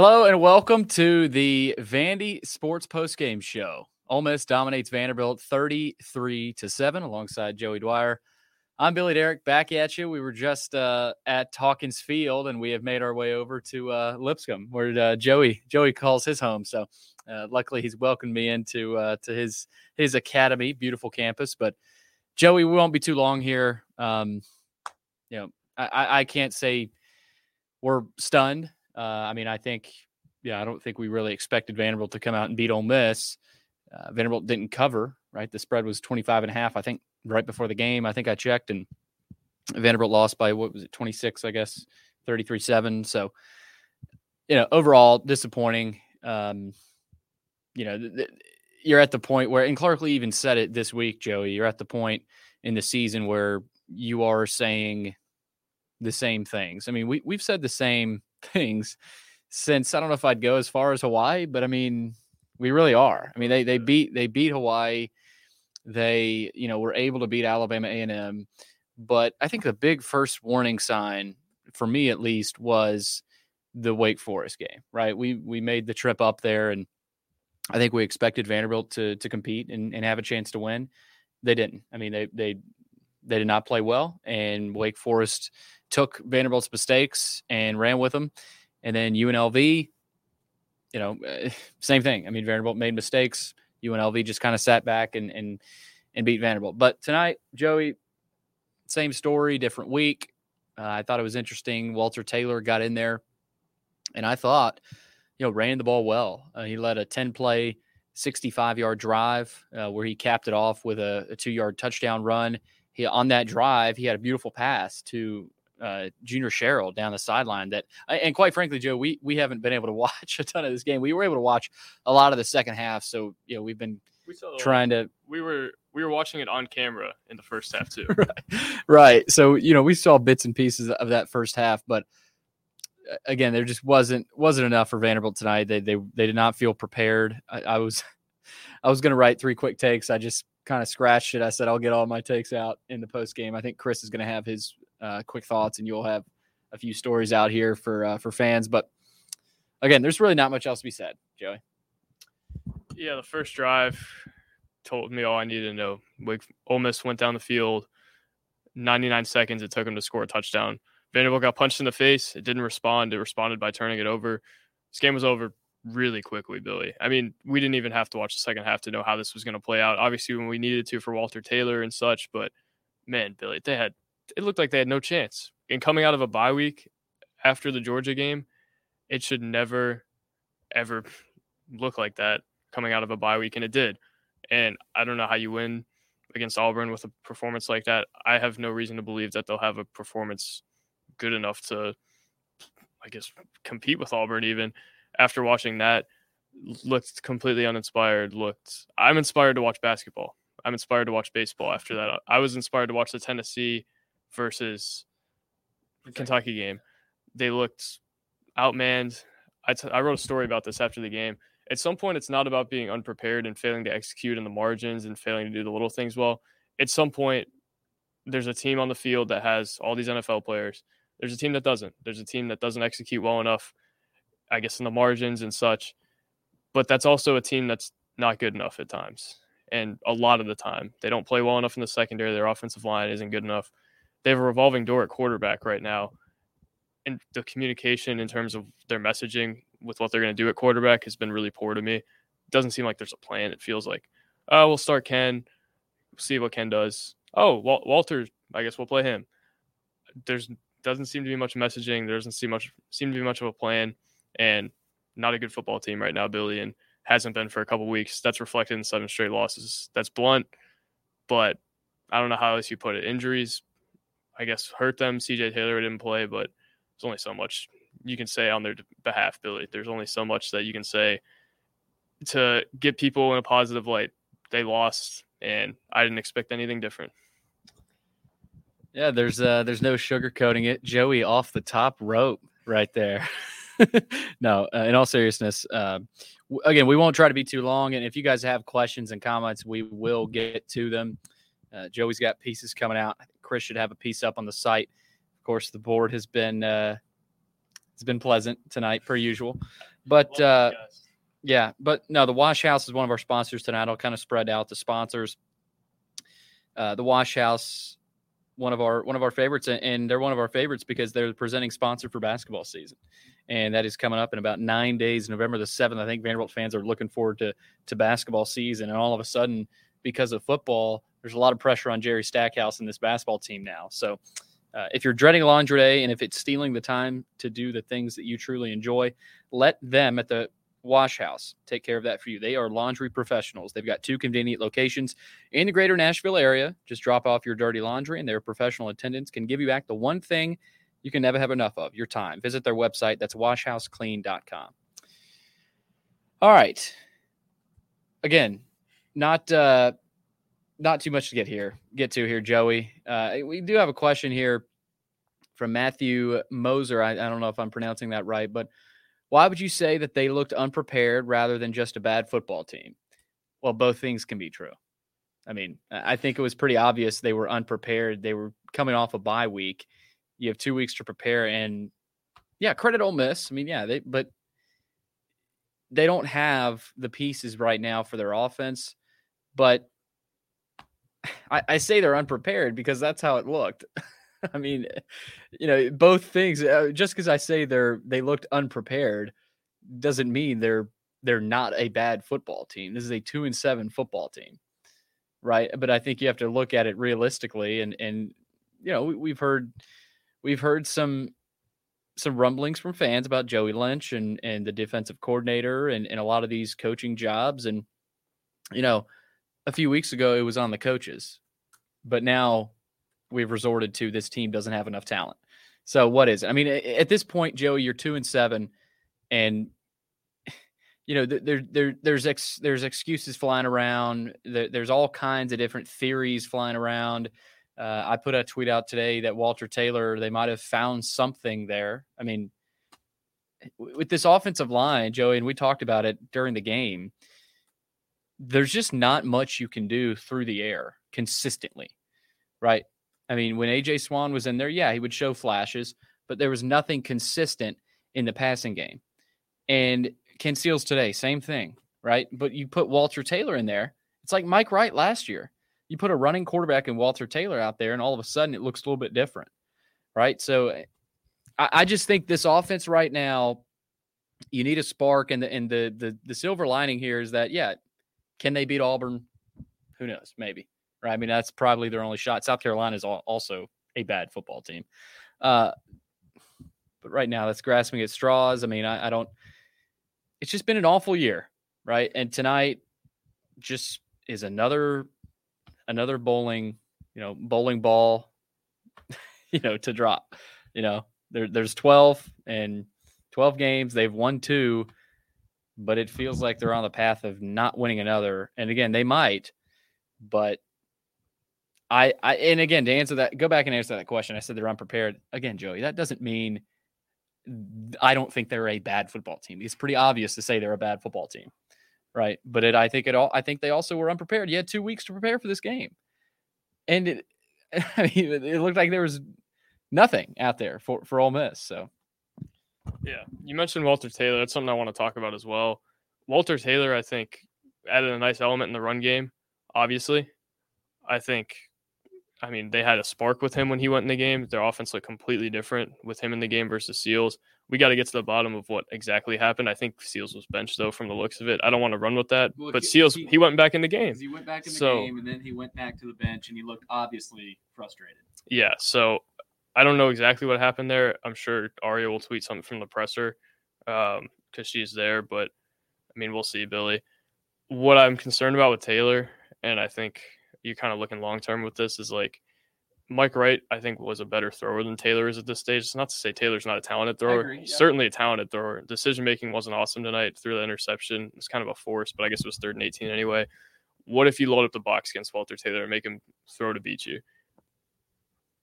Hello and welcome to the Vandy Sports Postgame Show. Ole Miss dominates Vanderbilt 33 to 7 alongside Joey Dwyer. I'm Billy Derrick back at you. We were just uh, at Hawkins Field and we have made our way over to uh, Lipscomb where uh, Joey Joey calls his home. So uh, luckily he's welcomed me into uh, to his his academy, beautiful campus. But Joey, we won't be too long here. Um, you know, I, I can't say we're stunned uh, I mean, I think, yeah, I don't think we really expected Vanderbilt to come out and beat Ole Miss. Uh, Vanderbilt didn't cover, right? The spread was 25 and a half, I think, right before the game. I think I checked, and Vanderbilt lost by, what was it, 26, I guess, 33 7. So, you know, overall disappointing. Um, you know, th- th- you're at the point where, and Clark Lea even said it this week, Joey, you're at the point in the season where you are saying the same things. I mean, we, we've said the same things since I don't know if I'd go as far as Hawaii, but I mean, we really are. I mean, they they mm-hmm. beat they beat Hawaii. They you know were able to beat Alabama A and M, but I think the big first warning sign for me at least was the Wake Forest game. Right, we we made the trip up there, and I think we expected Vanderbilt to to compete and, and have a chance to win. They didn't. I mean, they they they did not play well, and Wake Forest took Vanderbilt's mistakes and ran with them. And then UNLV, you know, same thing. I mean, Vanderbilt made mistakes. UNLV just kind of sat back and and and beat Vanderbilt. But tonight, Joey, same story, different week. Uh, I thought it was interesting. Walter Taylor got in there, and I thought, you know, ran the ball well. Uh, he led a ten play, sixty five yard drive uh, where he capped it off with a, a two yard touchdown run. He on that drive, he had a beautiful pass to uh, Junior Sherrill down the sideline. That and quite frankly, Joe, we we haven't been able to watch a ton of this game. We were able to watch a lot of the second half, so you know we've been we trying to. We were we were watching it on camera in the first half too. right. right. So you know we saw bits and pieces of that first half, but uh, again, there just wasn't wasn't enough for Vanderbilt tonight. They they they did not feel prepared. I, I was I was going to write three quick takes. I just kind of scratched it. I said I'll get all my takes out in the post game. I think Chris is going to have his uh, quick thoughts, and you'll have a few stories out here for uh, for fans. But again, there's really not much else to be said, Joey. Yeah, the first drive told me all I needed to know. Wake Ole Miss went down the field. 99 seconds it took them to score a touchdown. Vanderbilt got punched in the face. It didn't respond. It responded by turning it over. This game was over really quickly, Billy. I mean, we didn't even have to watch the second half to know how this was going to play out. Obviously, when we needed to for Walter Taylor and such, but man, Billy, they had it looked like they had no chance. And coming out of a bye week after the Georgia game, it should never, ever look like that coming out of a bye week, and it did. And I don't know how you win against Auburn with a performance like that. I have no reason to believe that they'll have a performance good enough to, I guess, compete with Auburn even after watching that. Looked completely uninspired. Looked, I'm inspired to watch basketball. I'm inspired to watch baseball after that. I was inspired to watch the Tennessee versus Kentucky game. They looked outmanned. I, t- I wrote a story about this after the game. At some point, it's not about being unprepared and failing to execute in the margins and failing to do the little things well. At some point, there's a team on the field that has all these NFL players. There's a team that doesn't. There's a team that doesn't execute well enough, I guess, in the margins and such. But that's also a team that's not good enough at times. And a lot of the time, they don't play well enough in the secondary. Their offensive line isn't good enough they have a revolving door at quarterback right now. And the communication in terms of their messaging with what they're going to do at quarterback has been really poor to me. It doesn't seem like there's a plan. It feels like, oh, we'll start Ken, see what Ken does. Oh, Wal- Walter, I guess we'll play him. There's doesn't seem to be much messaging. There doesn't seem much seem to be much of a plan, and not a good football team right now, Billy, and hasn't been for a couple weeks. That's reflected in seven straight losses. That's blunt, but I don't know how else you put it. Injuries, I guess, hurt them. CJ Taylor didn't play, but there's only so much you can say on their behalf, Billy. There's only so much that you can say to get people in a positive light. They lost, and I didn't expect anything different. Yeah, there's uh, there's no sugarcoating it. Joey off the top rope right there. no, uh, in all seriousness, uh, w- again, we won't try to be too long. And if you guys have questions and comments, we will get to them. Uh, Joey's got pieces coming out. Chris should have a piece up on the site. Of course, the board has been uh, It's been pleasant tonight, per usual. But uh, yeah, but no, the Wash House is one of our sponsors tonight. I'll kind of spread out the sponsors. Uh, the Wash House, one of our one of our favorites, and they're one of our favorites because they're the presenting sponsor for basketball season, and that is coming up in about nine days, November the seventh. I think Vanderbilt fans are looking forward to to basketball season, and all of a sudden, because of football, there's a lot of pressure on Jerry Stackhouse and this basketball team now. So. Uh, if you're dreading laundry day and if it's stealing the time to do the things that you truly enjoy, let them at the Wash House take care of that for you. They are laundry professionals. They've got two convenient locations in the greater Nashville area. Just drop off your dirty laundry, and their professional attendants can give you back the one thing you can never have enough of your time. Visit their website. That's washhouseclean.com. All right. Again, not uh, not too much to get here, get to here, Joey. Uh, we do have a question here from Matthew Moser. I, I don't know if I'm pronouncing that right, but why would you say that they looked unprepared rather than just a bad football team? Well, both things can be true. I mean, I think it was pretty obvious they were unprepared. They were coming off a bye week. You have two weeks to prepare, and yeah, credit Ole Miss. I mean, yeah, they but they don't have the pieces right now for their offense. But I, I say they're unprepared because that's how it looked. I mean, you know, both things. Uh, just because I say they're they looked unprepared doesn't mean they're they're not a bad football team. This is a two and seven football team, right? But I think you have to look at it realistically, and and you know we, we've heard we've heard some some rumblings from fans about Joey Lynch and and the defensive coordinator and and a lot of these coaching jobs, and you know, a few weeks ago it was on the coaches, but now we've resorted to this team doesn't have enough talent. So what is it? I mean, at this point, Joey, you're two and seven, and you know there there there's ex, there's excuses flying around. there's all kinds of different theories flying around. Uh, I put a tweet out today that Walter Taylor they might have found something there. I mean, with this offensive line, Joey, and we talked about it during the game. There's just not much you can do through the air consistently, right? I mean, when AJ Swann was in there, yeah, he would show flashes, but there was nothing consistent in the passing game. And Ken Seals today, same thing, right? But you put Walter Taylor in there. It's like Mike Wright last year. You put a running quarterback and Walter Taylor out there, and all of a sudden it looks a little bit different, right? So eh, I, I just think this offense right now, you need a spark, and the and the the the silver lining here is that yeah, can they beat Auburn? Who knows? Maybe right? I mean, that's probably their only shot. South Carolina is also a bad football team. Uh, but right now, that's grasping at straws. I mean, I, I don't. It's just been an awful year, right? And tonight just is another another bowling, you know, bowling ball, you know, to drop. You know, there, there's 12 and 12 games. They've won two, but it feels like they're on the path of not winning another. And again, they might, but I, I and again to answer that, go back and answer that question. I said they're unprepared. Again, Joey, that doesn't mean I don't think they're a bad football team. It's pretty obvious to say they're a bad football team, right? But it, I think it all. I think they also were unprepared. You had two weeks to prepare for this game, and it, I mean, it looked like there was nothing out there for for Ole Miss. So, yeah, you mentioned Walter Taylor. That's something I want to talk about as well. Walter Taylor, I think, added a nice element in the run game. Obviously, I think I mean, they had a spark with him when he went in the game. Their offense looked completely different with him in the game versus Seals. We got to get to the bottom of what exactly happened. I think Seals was benched though, from the looks of it. I don't want to run with that, well, but he, Seals he, he, went back in the game. He went back in the so, game, and then he went back to the bench, and he looked obviously frustrated. Yeah, so I don't know exactly what happened there. I'm sure Aria will tweet something from the presser because um, she's there, but I mean, we'll see, Billy. What I'm concerned about with Taylor, and I think you're kind of looking long term with this is like Mike Wright, I think, was a better thrower than Taylor is at this stage. It's not to say Taylor's not a talented thrower. Agree, yeah. Certainly a talented thrower. Decision making wasn't awesome tonight. Through the interception, it's kind of a force, but I guess it was third and 18 anyway. What if you load up the box against Walter Taylor and make him throw to beat you?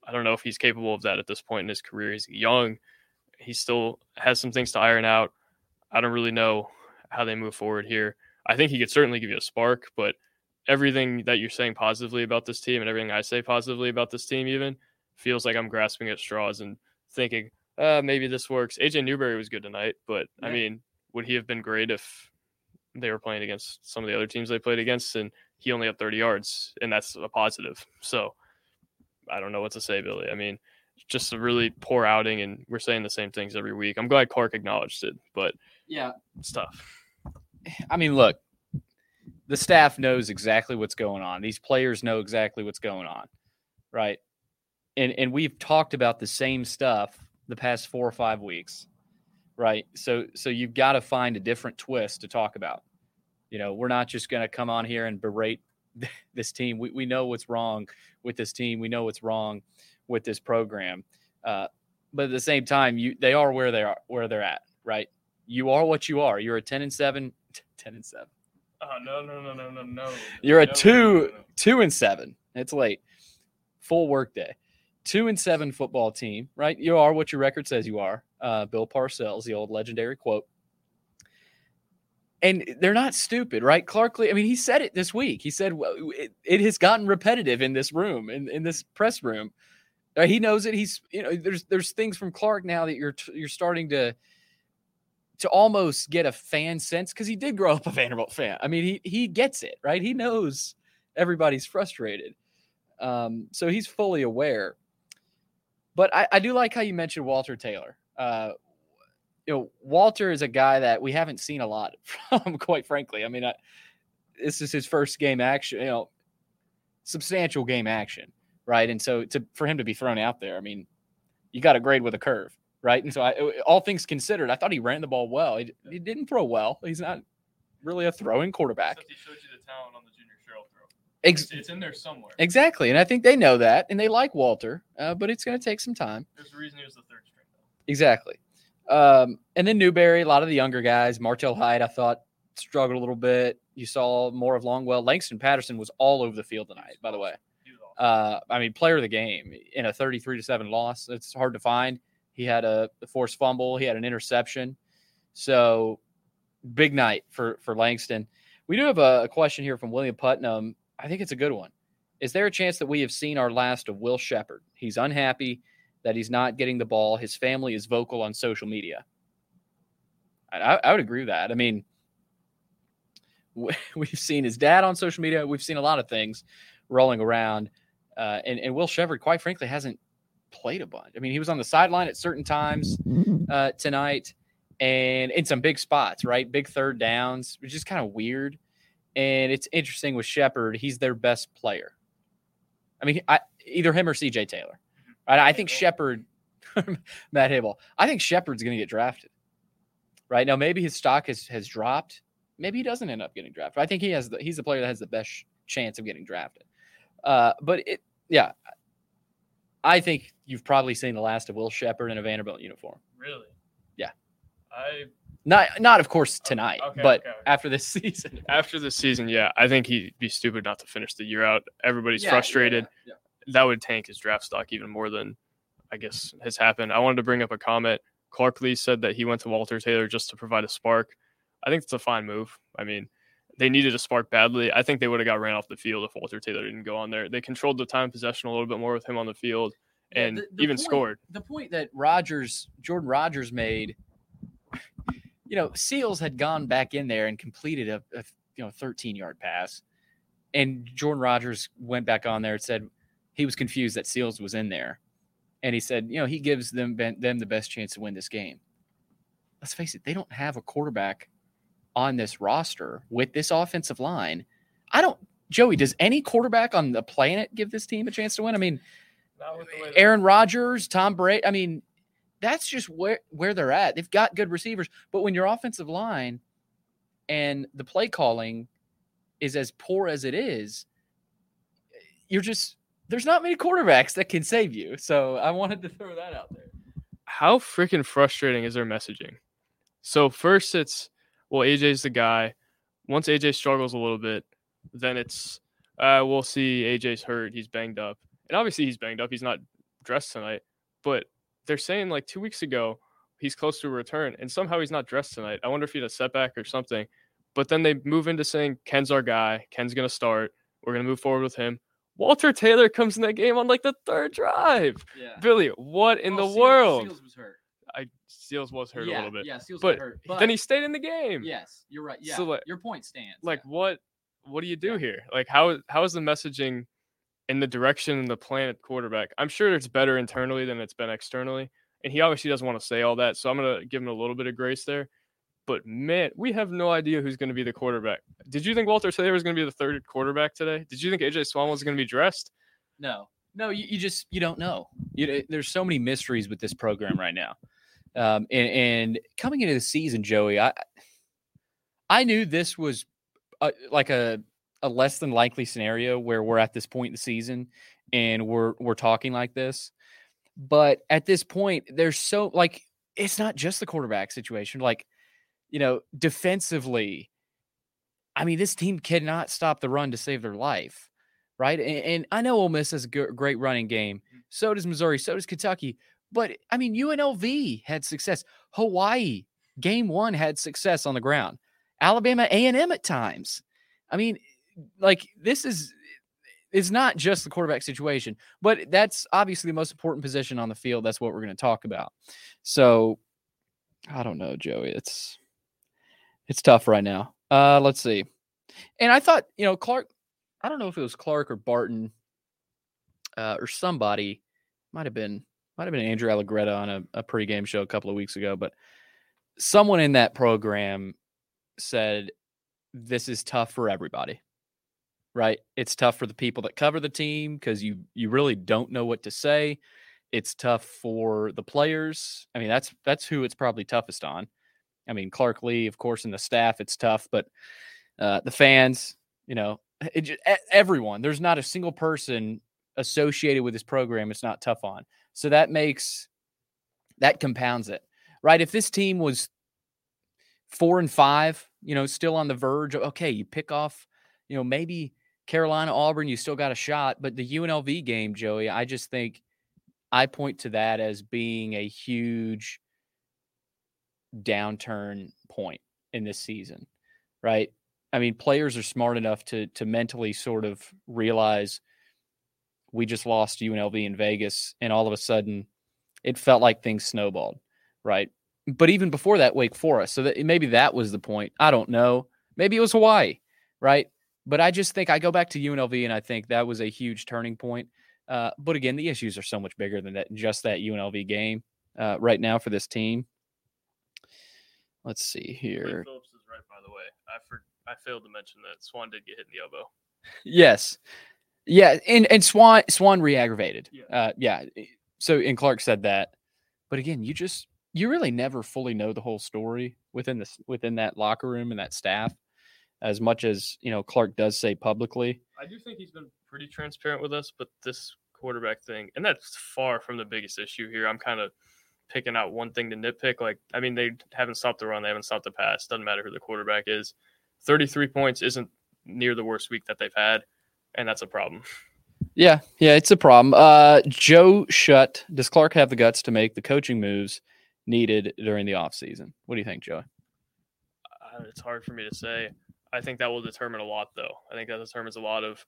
I don't know if he's capable of that at this point in his career. He's young. He still has some things to iron out. I don't really know how they move forward here. I think he could certainly give you a spark, but everything that you're saying positively about this team and everything I say positively about this team even feels like I'm grasping at straws and thinking, uh, maybe this works. AJ Newberry was good tonight, but I mean, would he have been great if they were playing against some of the other teams they played against and he only had 30 yards and that's a positive. So I don't know what to say, Billy. I mean, just a really poor outing and we're saying the same things every week. I'm glad Clark acknowledged it, but Yeah. it's tough. I mean, look, the staff knows exactly what's going on. These players know exactly what's going on, right? And and we've talked about the same stuff the past four or five weeks, right? So so you've got to find a different twist to talk about. You know, we're not just going to come on here and berate this team. We we know what's wrong with this team. We know what's wrong with this program. Uh, but at the same time, you they are where they are where they're at, right? You are what you are. You're a ten and seven, 10 and seven. Oh, no, no, no, no, no, no. You're a two two and seven. It's late. Full work day. Two and seven football team, right? You are what your record says you are. Uh, Bill Parcells, the old legendary quote. And they're not stupid, right? Clark Lea, I mean, he said it this week. He said well, it, it has gotten repetitive in this room, in, in this press room. Uh, he knows it. He's, you know, there's there's things from Clark now that you're you're starting to to almost get a fan sense because he did grow up a Vanderbilt fan. I mean, he he gets it, right? He knows everybody's frustrated, um, so he's fully aware. But I, I do like how you mentioned Walter Taylor. Uh, you know, Walter is a guy that we haven't seen a lot from, quite frankly. I mean, I, this is his first game action, you know, substantial game action, right? And so to for him to be thrown out there, I mean, you got to grade with a curve right? And so, I, all things considered, I thought he ran the ball well. He, he didn't throw well. He's not really a throwing quarterback. He showed you the talent on the junior trail throw. Ex- it's in there somewhere. exactly, and I think they know that, and they like Walter, uh, but it's going to take some time. There's a reason he was the third string. Though. Exactly. Um, and then Newberry, a lot of the younger guys. Martel Hight, I thought struggled a little bit. You saw more of Longwell. Langston Patterson was all over the field tonight. By the way, uh, I mean, player of the game in a 33 to seven loss. It's hard to find. He had a forced fumble. He had an interception. So big night for for Langston. We do have a, a, question here from William Putnam. I think it's a good one. Is there a chance that we have seen our last of Will Sheppard? He's unhappy that he's not getting the ball. His family is vocal on social media. I, I would agree with that. I mean, we've seen his dad on social media. We've seen a lot of things rolling around. Uh, and, and Will Sheppard, quite frankly, hasn't played a bunch. I mean, he was on the sideline at certain times uh, tonight and in some big spots, right? Big third downs, which is kind of weird. And it's interesting with Sheppard, he's their best player. I mean, I, either him or CJ Taylor. Right? I think Sheppard, Matt Hable, I think Sheppard's going to get drafted. Right now, maybe his stock has, has dropped. Maybe he doesn't end up getting drafted. I think he has the, he's the player that has the best chance of getting drafted. Uh, but it, yeah, I think you've probably seen the last of Will Sheppard in a Vanderbilt uniform. Really? Yeah. I not not of course tonight, okay, but okay, okay. after this season. After this season, yeah, I think he'd be stupid not to finish the year out. Everybody's Yeah, frustrated. yeah, That would tank his draft stock even more than I guess has happened. I wanted to bring up a comment. Clark Lea said that he went to Walter Taylor just to provide a spark. I think it's a fine move. I mean, they needed a spark badly. I think they would have got ran off the field if Walter Taylor didn't go on there. They controlled the time possession a little bit more with him on the field Yeah, and the- the even point- scored. The point that Rodgers, Jordan Rodgers made, you know, Seals had gone back in there and completed a, a you know 13 yard pass, and Jordan Rodgers went back on there and said he was confused that Seals was in there, and he said, you know, he gives them them the best chance to win this game. Let's face it, they don't have a quarterback on this roster with this offensive line. I don't. Joey, does any quarterback on the planet give this team a chance to win? I mean, Aaron Rodgers, Tom Brady. I mean, that's just where where they're at. They've got good receivers, but when your offensive line and the play calling is as poor as it is, you're just there's not many quarterbacks that can save you. So I wanted to throw that out there. how freaking frustrating is their messaging? So first it's well AJ's the guy. Once AJ struggles a little bit, then it's uh we'll see AJ's hurt, he's banged up. And obviously he's banged up, he's not dressed tonight, but they're saying like 2 weeks ago he's close to a return and somehow he's not dressed tonight. I wonder if he had a setback or something. But then they move into saying Ken's our guy, Ken's to start, we're to move forward with him. Walter Taylor comes in that game on like the third drive. Yeah. Billy, what in oh, the world? Seals was hurt. I Seals was hurt yeah, a little bit. Yeah, Seals But hurt. But Then he stayed in the game. yes, you're right. Yeah, So, like- your point stands. Like yeah. what what do you do Yeah. here? Like how how is the messaging in the direction and the plan at quarterback? I'm sure it's better internally than it's been externally. And he obviously doesn't want to say all that. So I'm gonna give him a little bit of grace there. But man, we have no idea who's going to be the quarterback. Did you think Walter Taylor was going to be the third quarterback today? Did you think AJ Swann was going to be dressed? No, no, you, you just you don't know. You know, there's so many mysteries with this program right now. Um, and, and coming into the season, Joey, I I knew this was a, like a a less than likely scenario where we're at this point in the season and we're we're talking like this. But at this point, there's so like it's not just the quarterback situation. Like, you know, defensively, I mean, this team cannot stop the run to save their life right? And, and I know Ole Miss has a g- great running game. Mm-hmm. So does Missouri. So does Kentucky. But I mean, UNLV had success. Hawaii, game one, had success on the ground. Alabama A&M at times. I mean, like this is it's not just the quarterback situation, but that's obviously the most important position on the field. That's what we're going to talk about. So I don't know, Joey. It's it's tough right now. Uh, let's see. And I thought, you know, Clark. I don't know if it was Clark or Barton uh, or somebody. Might have been might have been Andrew Allegretto on a, a pregame show a couple of weeks ago, but someone in that program said this is tough for everybody. Right? It's tough for the people that cover the team because you you really don't know what to say. It's tough for the players. I mean, that's that's who it's probably toughest on. I mean, Clark Lea, of course, and the staff, it's tough, but uh, the fans, you know, it, ju- e- everyone. There's not a single person associated with this program it's not tough on. So that makes that compounds it, right? If this team was four and five, you know, still on the verge okay, you pick off, you know, maybe Carolina, Auburn, you still got a shot, but the UNLV game, Joey, I just think I point to that as being a huge downturn point in this season, right? I mean, players are smart enough to to mentally sort of realize we just lost UNLV in Vegas, and all of a sudden, it felt like things snowballed, right? But even before that, Wake Forest. So that maybe that was the point. I don't know. Maybe it was Hawaii, right? But I just think I go back to UNLV, and I think that was a huge turning point. Uh, but again, the issues are so much bigger than that. Just that UNLV game uh, right now for this team. Let's see Blake here. Phillips is right, by the way. I for, I failed to mention that Swann did get hit in the elbow. Yes. Yeah, and and Swann Swann re-aggravated. Yeah. Uh yeah. So and Clark said that. But again, you just you really never fully know the whole story within this within that locker room and that staff as much as, you know, Clark does say publicly. I do think he's been pretty transparent with us, but this quarterback thing, and that's far from the biggest issue here. I'm kind of picking out one thing to nitpick. Like, I mean, they haven't stopped the run, they haven't stopped the pass. Doesn't matter who the quarterback is. 33 points isn't near the worst week that they've had, and that's a problem. Yeah, yeah, it's a problem. Uh Joe Shutt, does Clark have the guts to make the coaching moves needed during the offseason? What do you think, Joey? Uh, it's hard for me to say. I think that will determine a lot, though. I think that determines a lot of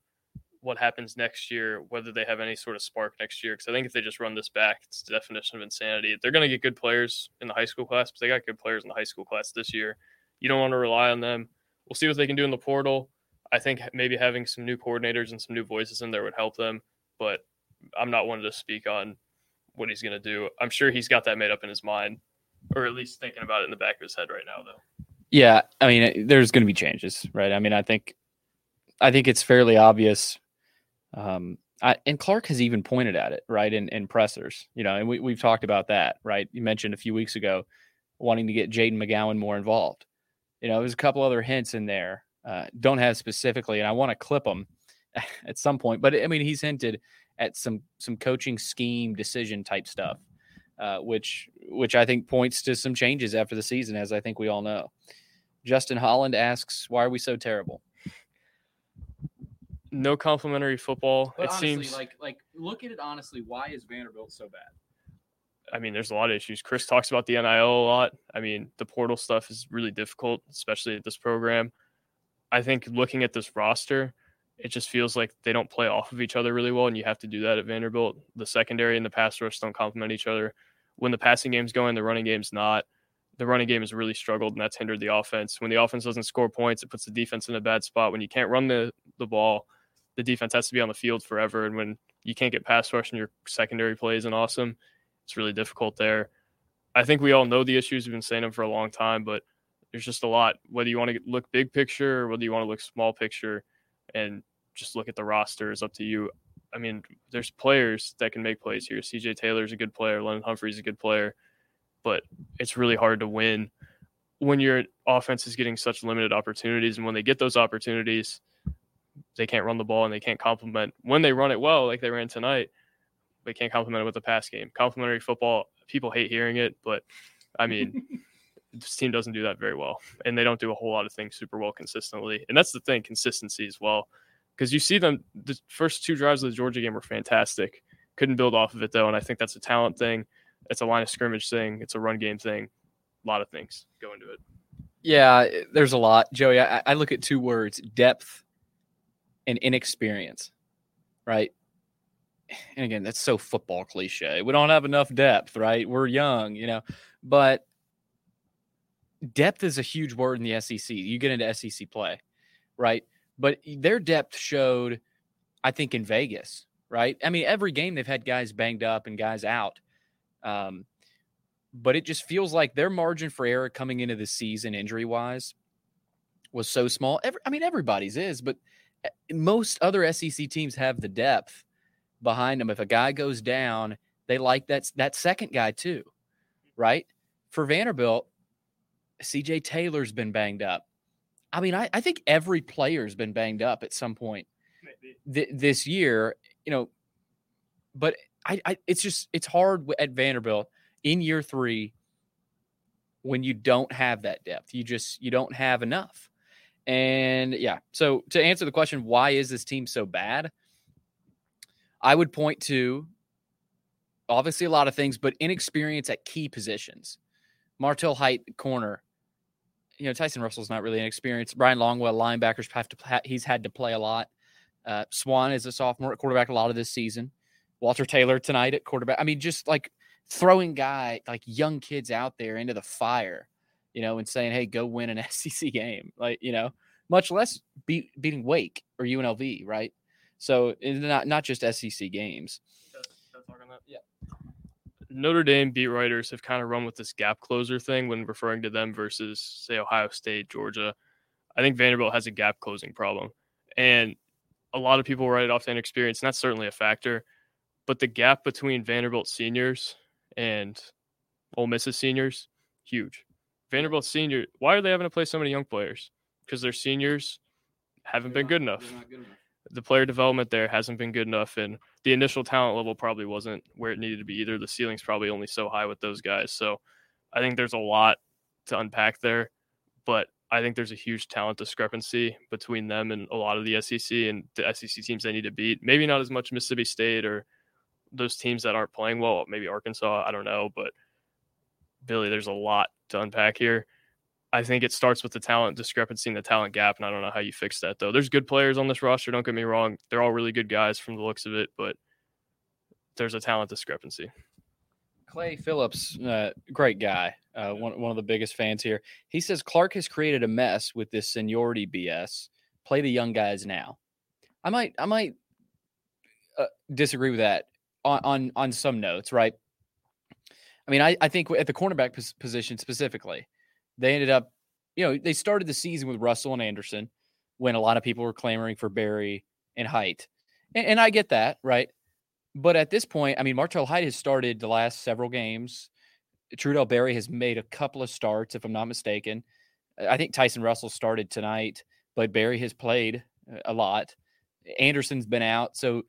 what happens next year, whether they have any sort of spark next year. Because I think if they just run this back, it's the definition of insanity. They're going to get good players in the high school class, but they got good players in the high school class this year. You don't want to rely on them. We'll see what they can do in the portal. I think maybe having some new coordinators and some new voices in there would help them, but I'm not one to speak on what he's going to do. I'm sure he's got that made up in his mind, or at least thinking about it in the back of his head right now, though. Yeah, I mean, there's going to be changes, right? I mean, I think, I think it's fairly obvious. Um, I, and Clark has even pointed at it, right? In, in pressers, you know, and we, we've talked about that, right? You mentioned a few weeks ago wanting to get Jaden McGowan more involved. You know, there's a couple other hints in there. Uh, don't have specifically, and I want to clip them at some point. But I mean, he's hinted at some some coaching scheme decision type stuff, uh, which which I think points to some changes after the season, as I think we all know. Justin Holland asks, "Why are we so terrible?" No complimentary football. it seems like like look at it honestly. Why is Vanderbilt so bad? I mean, there's a lot of issues. Chris talks about the NIL a lot. I mean, the portal stuff is really difficult, especially at this program. I think looking at this roster, it just feels like they don't play off of each other really well, and you have to do that at Vanderbilt. The secondary and the pass rush don't complement each other. when the passing game's going, the running game's not. The running game has really struggled, and that's hindered the offense. When the offense doesn't score points, it puts the defense in a bad spot. When you can't run the, the ball, the defense has to be on the field forever. And when you can't get pass rush and your secondary play isn't awesome, it's really difficult there. I think we all know the issues. We've been saying them for a long time, but there's just a lot. Whether you want to look big picture or whether you want to look small picture and just look at the roster is up to you. I mean, there's players that can make plays here. CJ Taylor's a good player. London Humphrey's a good player, but it's really hard to win when your offense is getting such limited opportunities. And when they get those opportunities, they can't run the ball and they can't complement. When they run it well, like they ran tonight, they can't complement it with the pass game. Complementary football, people hate hearing it, but I mean, this team doesn't do that very well, and they don't do a whole lot of things super well consistently. And that's the thing, consistency as well, because you see them. The first two drives of the Georgia game were fantastic. Couldn't build off of it though, and I think that's a talent thing. It's a line of scrimmage thing. It's a run game thing. A lot of things go into it. Yeah, there's a lot, Joey. I, I look at two words: depth and inexperience. Right. And again, that's so football cliche. We don't have enough depth, right? We're young, you know, but depth is a huge word in the SEC. You get into SEC play, right? But their depth showed, I think, in Vegas, right? I mean, every game they've had guys banged up and guys out. Um, but it just feels like their margin for error coming into the season, injury wise, was so small. Every, I mean, everybody's is, but most other SEC teams have the depth behind them. If a guy goes down, they like that that second guy too, right? For Vanderbilt, CJ Taylor's been banged up. I mean, I, I think every player's been banged up at some point th- this year, you know, but I, I, it's just, it's hard at Vanderbilt in year three when you don't have that depth. You just, you don't have enough. And yeah, so to answer the question, why is this team so bad? I would point to obviously a lot of things, but inexperience at key positions. Martel Hight, corner, you know, Tyson Russell's not really an experience. Bryan Longwell, linebackers have to he's had to play a lot. Uh, Swann is a sophomore at quarterback a lot of this season. Walter Taylor tonight at quarterback. I mean, just like throwing guy like young kids out there into the fire, you know, and saying, "Hey, go win an SEC game," like you know, much less beat, beating Wake or UNLV, right? So not not just SEC games. Yeah. Notre Dame beat writers have kind of run with this gap closer thing when referring to them versus, say, Ohio State, Georgia. I think Vanderbilt has a gap closing problem. And a lot of people write it off to inexperience, and that's certainly a factor. But the gap between Vanderbilt seniors and Ole Miss's seniors, huge. Vanderbilt senior, why are they having to play so many young players? Because their seniors haven't they're been not, good, enough. good enough. The player development there hasn't been good enough, and the initial talent level probably wasn't where it needed to be either. The ceiling's probably only so high with those guys. So I think there's a lot to unpack there, but I think there's a huge talent discrepancy between them and a lot of the SEC and the SEC teams they need to beat. Maybe not as much Mississippi State or those teams that aren't playing well, maybe Arkansas, I don't know, but Billy, there's a lot to unpack here. I think it starts with the talent discrepancy and the talent gap, and I don't know how you fix that though. There's good players on this roster. Don't get me wrong; they're all really good guys from the looks of it, but there's a talent discrepancy. Clay Phillips, uh, great guy, uh, one one of the biggest fans here. He says Clark has created a mess with this seniority BS. Play the young guys now. I might I might uh, disagree with that on, on on some notes, right? I mean, I, I think at the cornerback pos- position specifically, they ended up, you know, they started the season with Russell and Anderson when a lot of people were clamoring for Barry and Hight. And, and I get that, right? But at this point, I mean, Martel Hight has started the last several games. Trudell Berry has made a couple of starts, if I'm not mistaken. I think Tyson Russell started tonight, but Berry has played uh, a lot. Anderson's been out. So,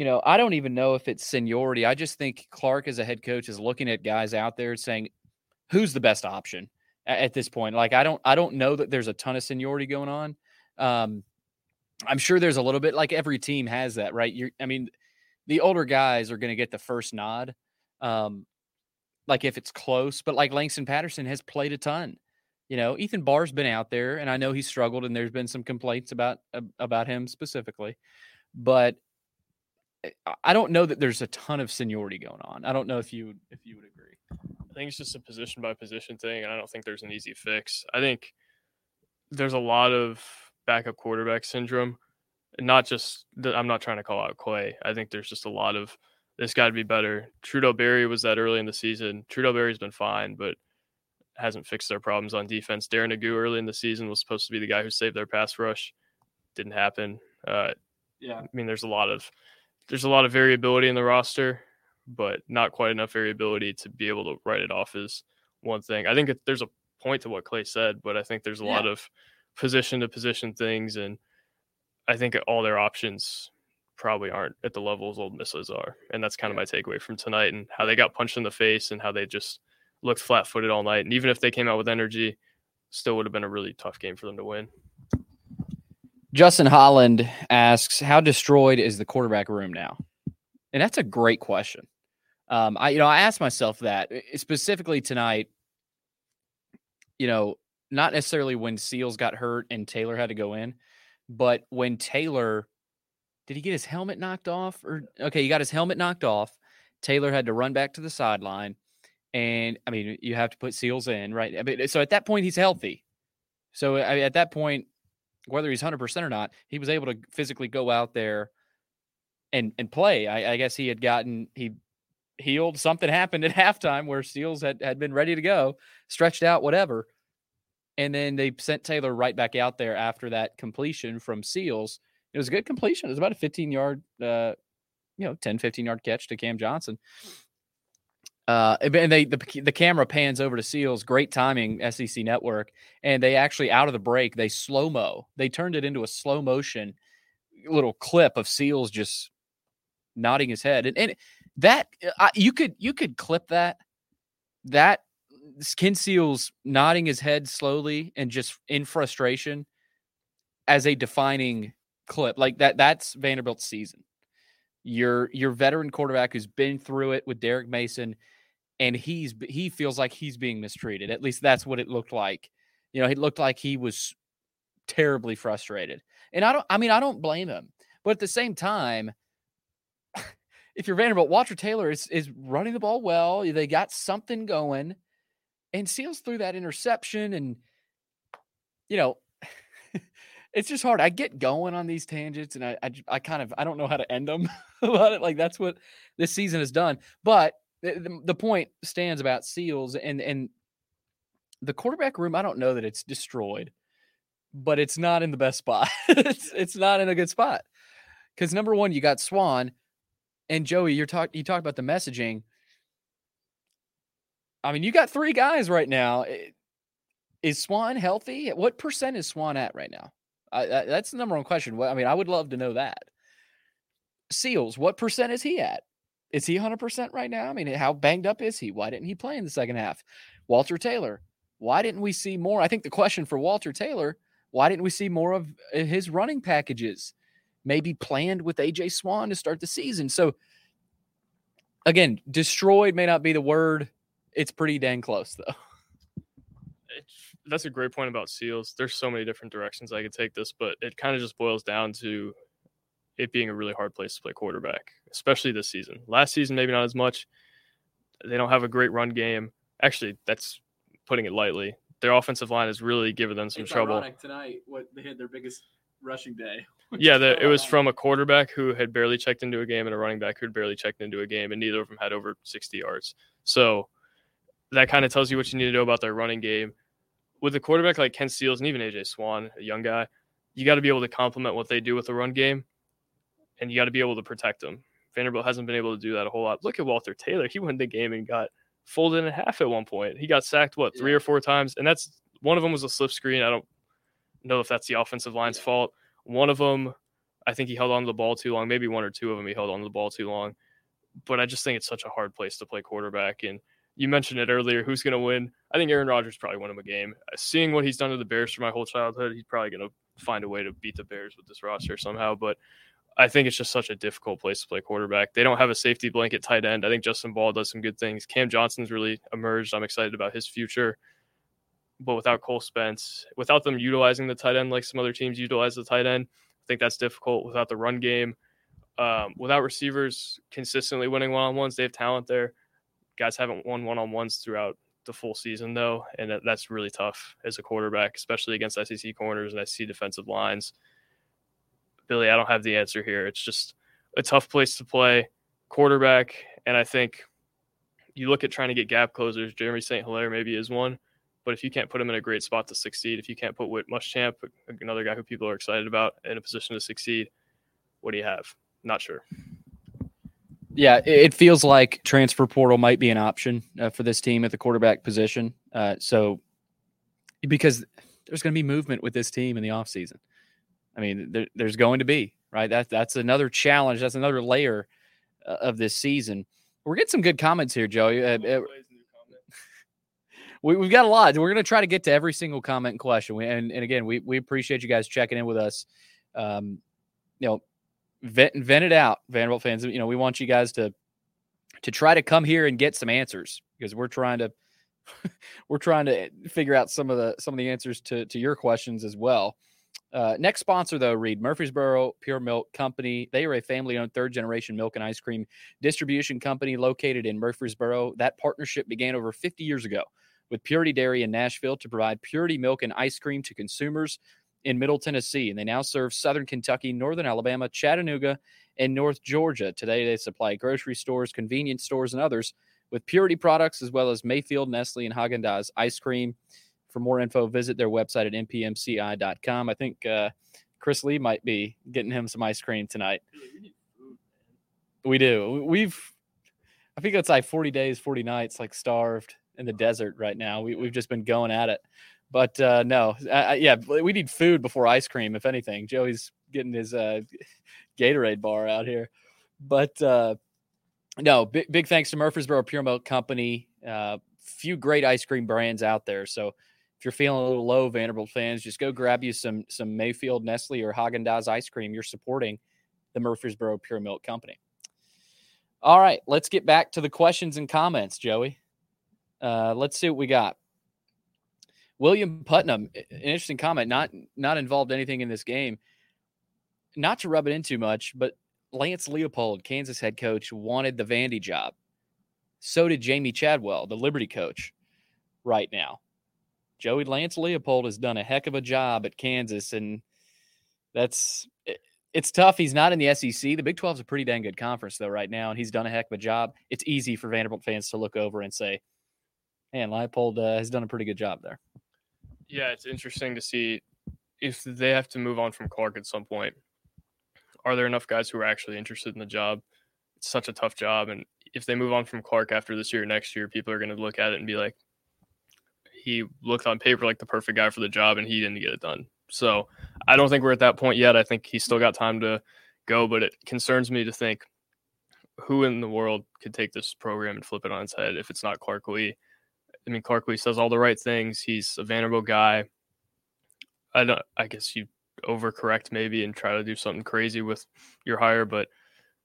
you know, I don't even know if it's seniority. I just think Clark, as a head coach, is looking at guys out there saying, who's the best option at, this point. Like I don't I don't know that there's a ton of seniority going on. Um, I'm sure there's a little bit. Like every team has that, right? You're I mean, the older guys are going to get the first nod. Um, like if it's close, but like Langston Patterson has played a ton. You know, Ethan Barr's been out there, and I know he struggled, and there's been some complaints about about him specifically. But I don't know that there's a ton of seniority going on. I don't know if you if you would agree. I think it's just a position by position thing, and I don't think there's an easy fix. I think there's a lot of backup quarterback syndrome. Not just that. I'm not trying to call out Clay. I think there's just a lot of this got to be better. Trudell Berry was that early in the season. Trudell Berry's been fine, but hasn't fixed their problems on defense. Darren Agu early in the season was supposed to be the guy who saved their pass rush. Didn't happen. Uh, yeah, I mean, there's a lot of there's a lot of variability in the roster, but not quite enough variability to be able to write it off as one thing. I think there's a point to what Clay said, but I think there's a yeah. lot of position to position things, and I think all their options probably aren't at the levels Ole Miss's are, and that's kind of my takeaway from tonight and how they got punched in the face and how they just looked flat-footed all night. And even if they came out with energy, still would have been a really tough game for them to win. Justin Holland asks, "How destroyed is the quarterback room now?" And that's a great question. Um, I, you know, I asked myself that specifically tonight. You know, not necessarily when Seals got hurt and Taylor had to go in, but when Taylor did he get his helmet knocked off? Or okay, he got his helmet knocked off. Taylor had to run back to the sideline, and I mean, you have to put Seals in, right? I mean, so at that point, he's healthy. So I mean, at that point, whether he's hundred percent or not, he was able to physically go out there and and play. I, I guess he had gotten he healed. Something happened at halftime where Seals had had been ready to go, stretched out, whatever. And then they sent Taylor right back out there after that completion from Seals. It was a good completion. It was about a 15 yard, uh, you know, 10, 15 yard catch to Cam Johnson. Uh, and they the, the camera pans over to Seals. Great timing, SEC Network, and they actually out of the break they slow mo. They turned it into a slow motion little clip of Seals just nodding his head, and, and that uh, you could you could clip that that Ken Seals nodding his head slowly and just in frustration as a defining clip like that. That's Vanderbilt's season. Your your veteran quarterback who's been through it with Derek Mason, and he's he feels like he's being mistreated. At least that's what it looked like. You know, it looked like he was terribly frustrated. And I don't I mean I don't blame him. But at the same time, if you're Vanderbilt, Walter Taylor is is running the ball well. They got something going and Seals threw that interception, and you know, it's just hard. I get going on these tangents, and I, I, I kind of I don't know how to end them about it. Like that's what this season has done. But the, the point stands about Seals and and the quarterback room. I don't know that it's destroyed, but it's not in the best spot. it's it's not in a good spot because number one, you got Swann and Joey. You're talking. You talked about the messaging I mean, you got three guys right now. Is Swann healthy? What percent is Swann at right now? I, that's the number one question. I mean, I would love to know that. Seals, what percent is he at? Is he 100% right now? I mean, how banged up is he? Why didn't he play in the second half? Walter Taylor, why didn't we see more? I think the question for Walter Taylor, why didn't we see more of uh, his running packages? Maybe planned with AJ Swann to start the season. So, again, destroyed may not be the word it's pretty dang close though. It's, that's a great point about Seals. There's so many different directions I could take this, but it kind of just boils down to it being a really hard place to play quarterback, especially this season. Last season, maybe not as much. They don't have a great run game. Actually, that's putting it lightly. Their offensive line has really given them some it's trouble. tonight, what they had their biggest rushing day. Yeah, the, it was from a quarterback who had barely checked into a game and a running back who had barely checked into a game, and neither of them had over 60 yards. So that kind of tells you what you need to know about their running game. With a quarterback like Ken Seals and even AJ Swann, a young guy, you got to be able to complement what they do with the run game, and you got to be able to protect them. Vanderbilt hasn't been able to do that a whole lot. Look at Walter Taylor; he won the game and got folded in half at one point. He got sacked what three yeah. or four times, and that's one of them was a slip screen. I don't know if that's the offensive line's yeah. fault. One of them, I think he held on to the ball too long. Maybe one or two of them he held on to the ball too long. But I just think it's such a hard place to play quarterback, and you mentioned it earlier. Who's going to win? I think Aaron Rodgers probably won him a game. Uh, seeing what he's done to the Bears for my whole childhood, he's probably going to find a way to beat the Bears with this roster somehow. But I think it's just such a difficult place to play quarterback. They don't have a safety blanket tight end. I think Justin Ball does some good things. Cam Johnson's really emerged. I'm excited about his future. But without Cole Spence, without them utilizing the tight end like some other teams utilize the tight end, I think that's difficult. Without the run game, Um, without receivers consistently winning one on ones, they have talent there. Guys haven't won one on ones throughout the full season though, and that, that's really tough as a quarterback, especially against SEC corners and SEC defensive lines. Billy, I don't have the answer here. It's just a tough place to play quarterback, and I think you look at trying to get gap closers. Jeremy St. Hilaire maybe is one, but if you can't put him in a great spot to succeed, if you can't put Whit Muschamp, another guy who people are excited about, in a position to succeed, what do you have? Not sure. Yeah, it feels like transfer portal might be an option uh, for this team at the quarterback position. Uh, so, because there's going to be movement with this team in the offseason. I mean, there, there's going to be, right? That, that's another challenge. That's another layer uh, of this season. We're getting some good comments here, Joey. Uh, uh we, have got a lot. We're going to try to get to every single comment and question. We, and, and again, we, we appreciate you guys checking in with us. Um, you know, vent, vent it out, Vanderbilt fans. You know, we want you guys to to try to come here and get some answers because we're trying to we're trying to figure out some of the some of the answers to to your questions as well. Uh, next sponsor though, Reed Murfreesboro Pure Milk Company. They are a family-owned third-generation milk and ice cream distribution company located in Murfreesboro. That partnership began over 50 years ago with Purity Dairy in Nashville to provide purity milk and ice cream to consumers in Middle Tennessee, and they now serve Southern Kentucky, Northern Alabama, Chattanooga, and North Georgia. Today, they supply grocery stores, convenience stores, and others with purity products, as well as Mayfield, Nestle, and Haagen Dazs ice cream. For more info, visit their website at npmci.com. I think uh, Chris Lee might be getting him some ice cream tonight. We do. We've, I think it's like 40 days, 40 nights, like starved in the desert right now. We, we've just been going at it. But uh, no, I, yeah, we need food before ice cream, if anything. Joey's getting his uh, Gatorade bar out here. But uh, no, big, big thanks to Murfreesboro Pure Milk Company. Uh, few great ice cream brands out there. So if you're feeling a little low, Vanderbilt fans, just go grab you some some Mayfield, Nestle, or Haagen Dazs ice cream. You're supporting the Murfreesboro Pure Milk Company. All right, let's get back to the questions and comments, Joey. Uh, let's see what we got. William Putnam, an interesting comment, not not involved anything in this game. Not to rub it in too much, but Lance Leipold, Kansas head coach, wanted the Vandy job. So did Jamey Chadwell, the Liberty coach, right now. Joey Lance Leipold has done a heck of a job at Kansas, and that's it's tough. He's not in the SEC. The Big 12 is a pretty dang good conference, though, right now, and he's done a heck of a job. It's easy for Vanderbilt fans to look over and say, man, Leipold uh, has done a pretty good job there yeah, it's interesting to see if they have to move on from Clark at some point. Are there enough guys who are actually interested in the job? It's such a tough job, and if they move on from Clark after this year, next year, people are going to look at it and be like, he looked on paper like the perfect guy for the job, and he didn't get it done. So I don't think we're at that point yet. I think he's still got time to go, but it concerns me to think who in the world could take this program and flip it on its head if it's not Clark Lea. I mean, Clark Lea says all the right things. He's a Vanderbilt guy. I don't. I guess you overcorrect maybe and try to do something crazy with your hire, but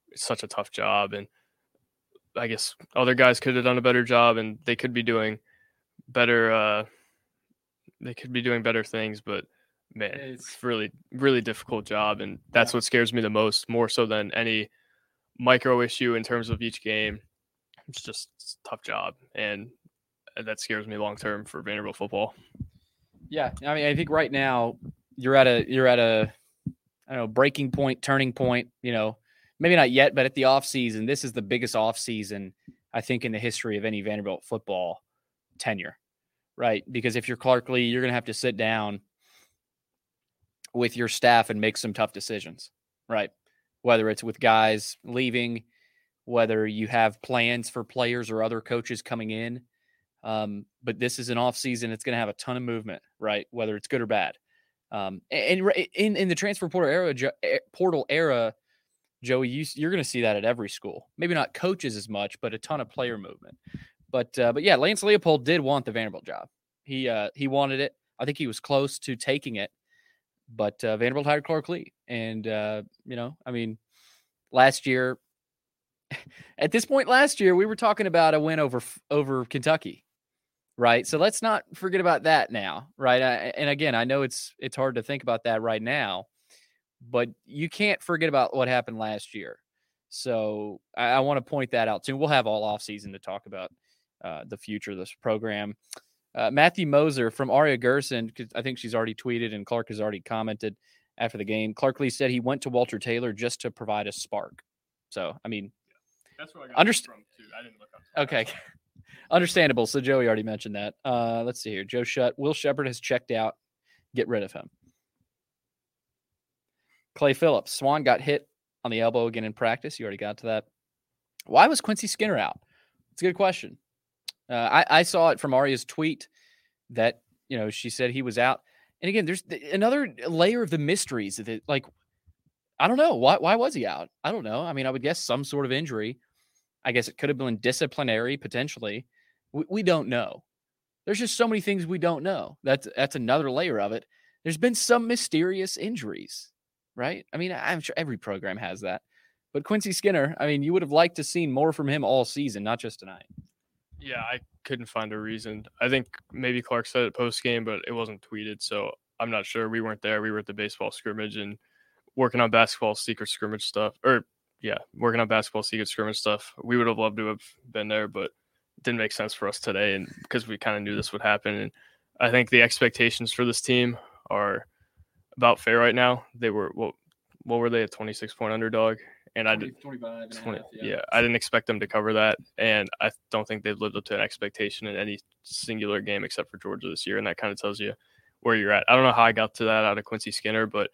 it's such a tough job, and I guess other guys could have done a better job, and they could be doing better. Uh, they could be doing better things, but man, it's really, really difficult job, and that's yeah. what scares me the most, more so than any micro issue in terms of each game. It's just it's tough job, and that scares me long term for Vanderbilt football. Yeah, I mean, I think right now you're at a you're at a I don't know breaking point, turning point. You know, maybe not yet, but at the off season, this is the biggest off season I think in the history of any Vanderbilt football tenure, right? Because if you're Clark Lea, you're going to have to sit down with your staff and make some tough decisions, right? Whether it's with guys leaving, whether you have plans for players or other coaches coming in um, but this is an off season; it's going to have a ton of movement, right? Whether it's good or bad. Um, and in in the transfer portal era, portal era, Joey, you, you're going to see that at every school. Maybe not coaches as much, but a ton of player movement. But uh, but yeah, Lance Leipold did want the Vanderbilt job. He uh, he wanted it. I think he was close to taking it, but uh, Vanderbilt hired Clark Lea, and uh, you know, I mean, last year, at this point last year, we were talking about a win over over Kentucky, right? So let's not forget about that now, right? I, and again, I know it's it's hard to think about that right now, but you can't forget about what happened last year. So I, I want to point that out too. We'll have all off season to talk about uh, the future of this program. Uh, Matthew Moser from Aria Gerson, because I think she's already tweeted and Clark has already commented after the game. Clark Lea said he went to Walter Taylor just to provide a spark. So, I mean, That's where I got Underst- from too. I didn't look up. Okay. Understandable. So Joey already mentioned that. Uh, let's see here. Joe Shutt. Will Sheppard has checked out. Get rid of him. Clay Phillips. Swann got hit on the elbow again in practice. You already got to that. Why was Quincy Skinner out? It's a good question. Uh, I, I saw it from Aria's tweet that you know she said he was out. And again, there's another layer of the mysteries that like I don't know why why was he out? I don't know. I mean, I would guess some sort of injury. I guess it could have been disciplinary potentially. We, we don't know. There's just so many things we don't know. That's that's another layer of it. There's been some mysterious injuries, right? I mean, I'm sure every program has that. But Quincy Skinner, I mean, you would have liked to seen more from him all season, not just tonight. Yeah, I couldn't find a reason. I think maybe Clark said it post game, but it wasn't tweeted, so I'm not sure. We weren't there. We were at the baseball scrimmage and working on basketball secret scrimmage stuff, or yeah, working on basketball secret scrimmage stuff. We would have loved to have been there, but didn't make sense for us today, and because we kind of knew this would happen. And I think the expectations for this team are about fair right now. They were what what were they a 26 point underdog and 20, I did 25 20, half, yeah. yeah. I didn't expect them to cover that, and I don't think they've lived up to an expectation in any singular game except for Georgia this year, and that kind of tells you where you're at. I don't know how I got to that out of Quincy Skinner, but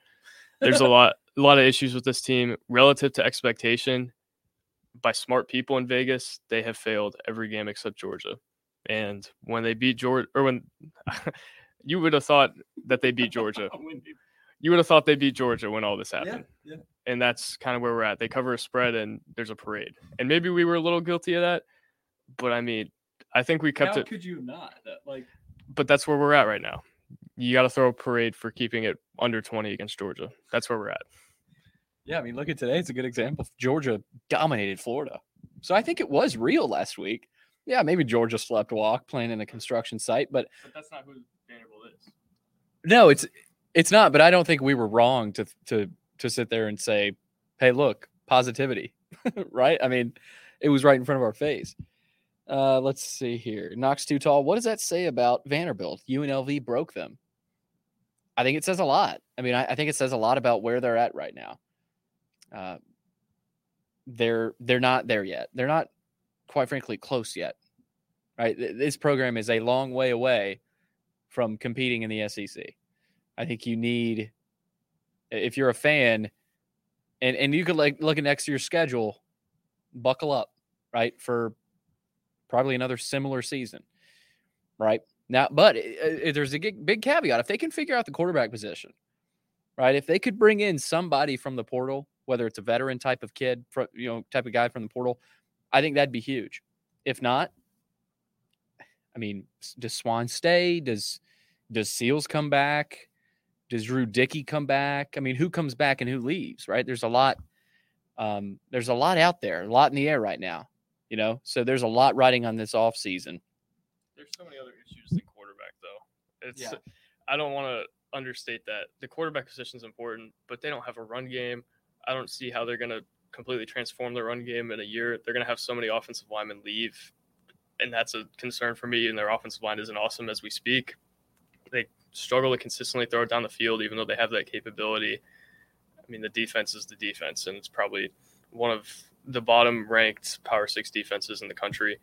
there's a lot a lot of issues with this team relative to expectation. By smart people in Vegas, they have failed every game except Georgia, and when they beat Georgia, or when you would have thought that they beat Georgia you would have thought they beat Georgia when all this happened. Yeah, yeah. And that's kind of where we're at. They cover a spread and there's a parade. And maybe we were a little guilty of that. But I mean, I think we kept How it. could you not? Like, but that's where we're at right now. You got to throw a parade for keeping it under 20 against Georgia. That's where we're at. Yeah, I mean, look at today. It's a good example. Georgia dominated Florida. So I think it was real last week. Yeah, maybe Georgia slept walk playing in a construction site, but, but that's not who Vanderbilt is. No, it's it's not, but I don't think we were wrong to to to sit there and say, "Hey, look, positivity." right? I mean, it was right in front of our face. Uh, let's see here. Knox too tall. What does that say about Vanderbilt? UNLV broke them. I think it says a lot. I mean, I, I think it says a lot about where they're at right now. Uh, they're they're not there yet. They're not, quite frankly, close yet. Right? This program is a long way away from competing in the SEC. I think you need if you're a fan and and you could like look at next year's schedule, buckle up, right? For probably another similar season. Right? Now, but there's a big caveat. If they can figure out the quarterback position, right? If they could bring in somebody from the portal, whether it's a veteran type of kid, you know, type of guy from the portal, I think that'd be huge. If not, I mean, does Swann stay? Does does Seals come back? Does Drew Dickey come back? I mean, who comes back and who leaves? Right? There's a lot. Um, there's a lot out there, a lot in the air right now. You know, so there's a lot riding on this off season. There's so many other issues than quarterback, though. It's yeah. I don't want to understate that the quarterback position is important, but they don't have a run game. I don't see how they're going to completely transform their run game in a year. They're going to have so many offensive linemen leave, and that's a concern for me. And their offensive line isn't awesome as we speak. They struggle to consistently throw it down the field, even though they have that capability. I mean, the defense is the defense, and it's probably one of the bottom ranked Power Six defenses in the country.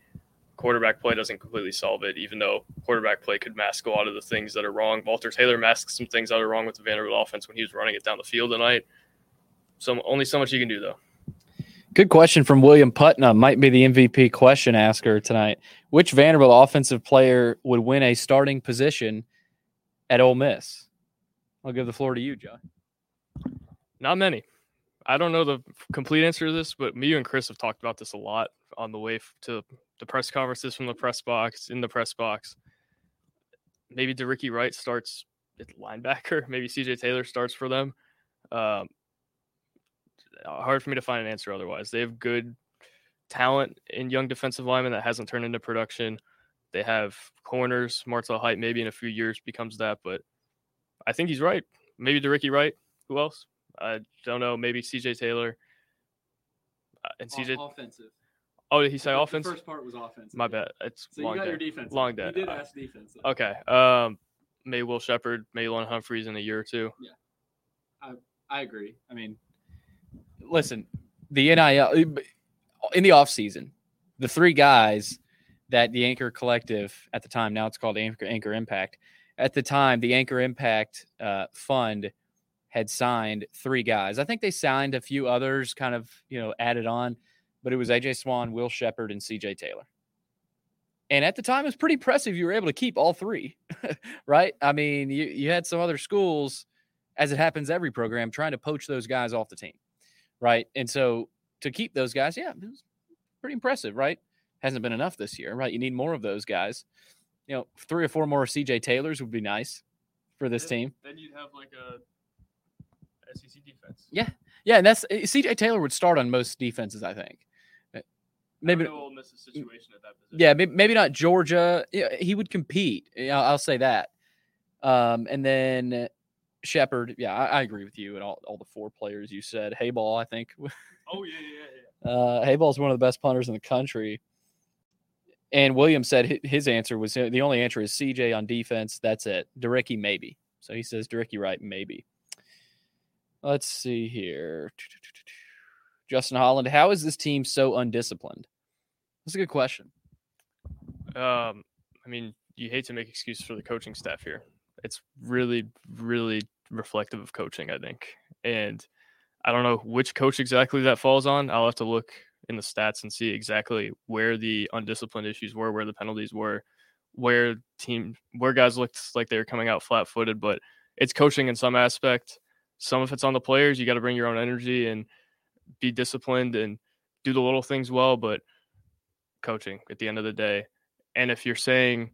Quarterback play doesn't completely solve it, even though quarterback play could mask a lot of the things that are wrong. Walter Taylor masked some things that are wrong with the Vanderbilt offense when he was running it down the field tonight. So only so much you can do, though. Good question from William Putnam. Might be the MVP question asker tonight. Which Vanderbilt offensive player would win a starting position at Ole Miss? I'll give the floor to you, John. Not many. I don't know the complete answer to this, but me and Chris have talked about this a lot on the way to the press conferences from the press box, in the press box. Maybe De'Rickey Wright starts at linebacker. Maybe CJ Taylor starts for them. Um, hard for me to find an answer otherwise. They have good talent in young defensive linemen that hasn't turned into production. They have corners. Martel Hight maybe in a few years becomes that, but I think he's right. Maybe De'Rickey Wright. Who else? I don't know. Maybe CJ Taylor. Uh, and CJ. offensive. Oh, did he say The offense? first part was offensive. My yeah. bad. It's So you long got day. your defense. Long You did Uh, ask defense. though. Okay. Um, maybe Will Sheppard, maybe Lon Humphreys in a year or two. I I agree. I mean, listen, the NIL in the offseason, the three guys that the Anchor Collective at the time, now it's called Anchor, Anchor Impact. At the time, the Anchor Impact uh, Fund had signed three guys. I think they signed a few others, kind of you know added on, but it was AJ Swann, Will Sheppard, and CJ Taylor. And at the time, it was pretty impressive. You were able to keep all three, right? I mean, you you had some other schools as it happens every program, trying to poach those guys off the team, right? And so to keep those guys, yeah, it was pretty impressive, right? Hasn't been enough this year, right? You need more of those guys. You know, three or four more CJ Taylors would be nice for this team. Then you'd have like a SEC defense. Yeah. Yeah, and that's eh, CJ Taylor would start on most defenses, I think. Eh, Maybe, Ole Miss situation at that position. yeah, maybe, maybe not Georgia. He would compete. I'll say that. Um, and then Sheppard, yeah, I, I agree with you and all, all the four players you said. Hayball, I think, Oh yeah, yeah, yeah. Uh, Hayball's one of the best punters in the country. And Williams said his answer was uh, the only answer is CJ on defense. That's it. De'Rickey, maybe. So he says De'Rickey Wright, maybe. Let's see here. Justin Holland, how is this team so undisciplined? That's a good question. Um, I mean, you hate to make excuses for the coaching staff here. It's really, really reflective of coaching, I think. And I don't know which coach exactly that falls on. I'll have to look in the stats and see exactly where the undisciplined issues were, where the penalties were, where team where guys looked like they were coming out flat footed, but it's coaching in some aspect. Some of it's on the players. You got to bring your own energy and be disciplined and do the little things well, but coaching at the end of the day. And if you're saying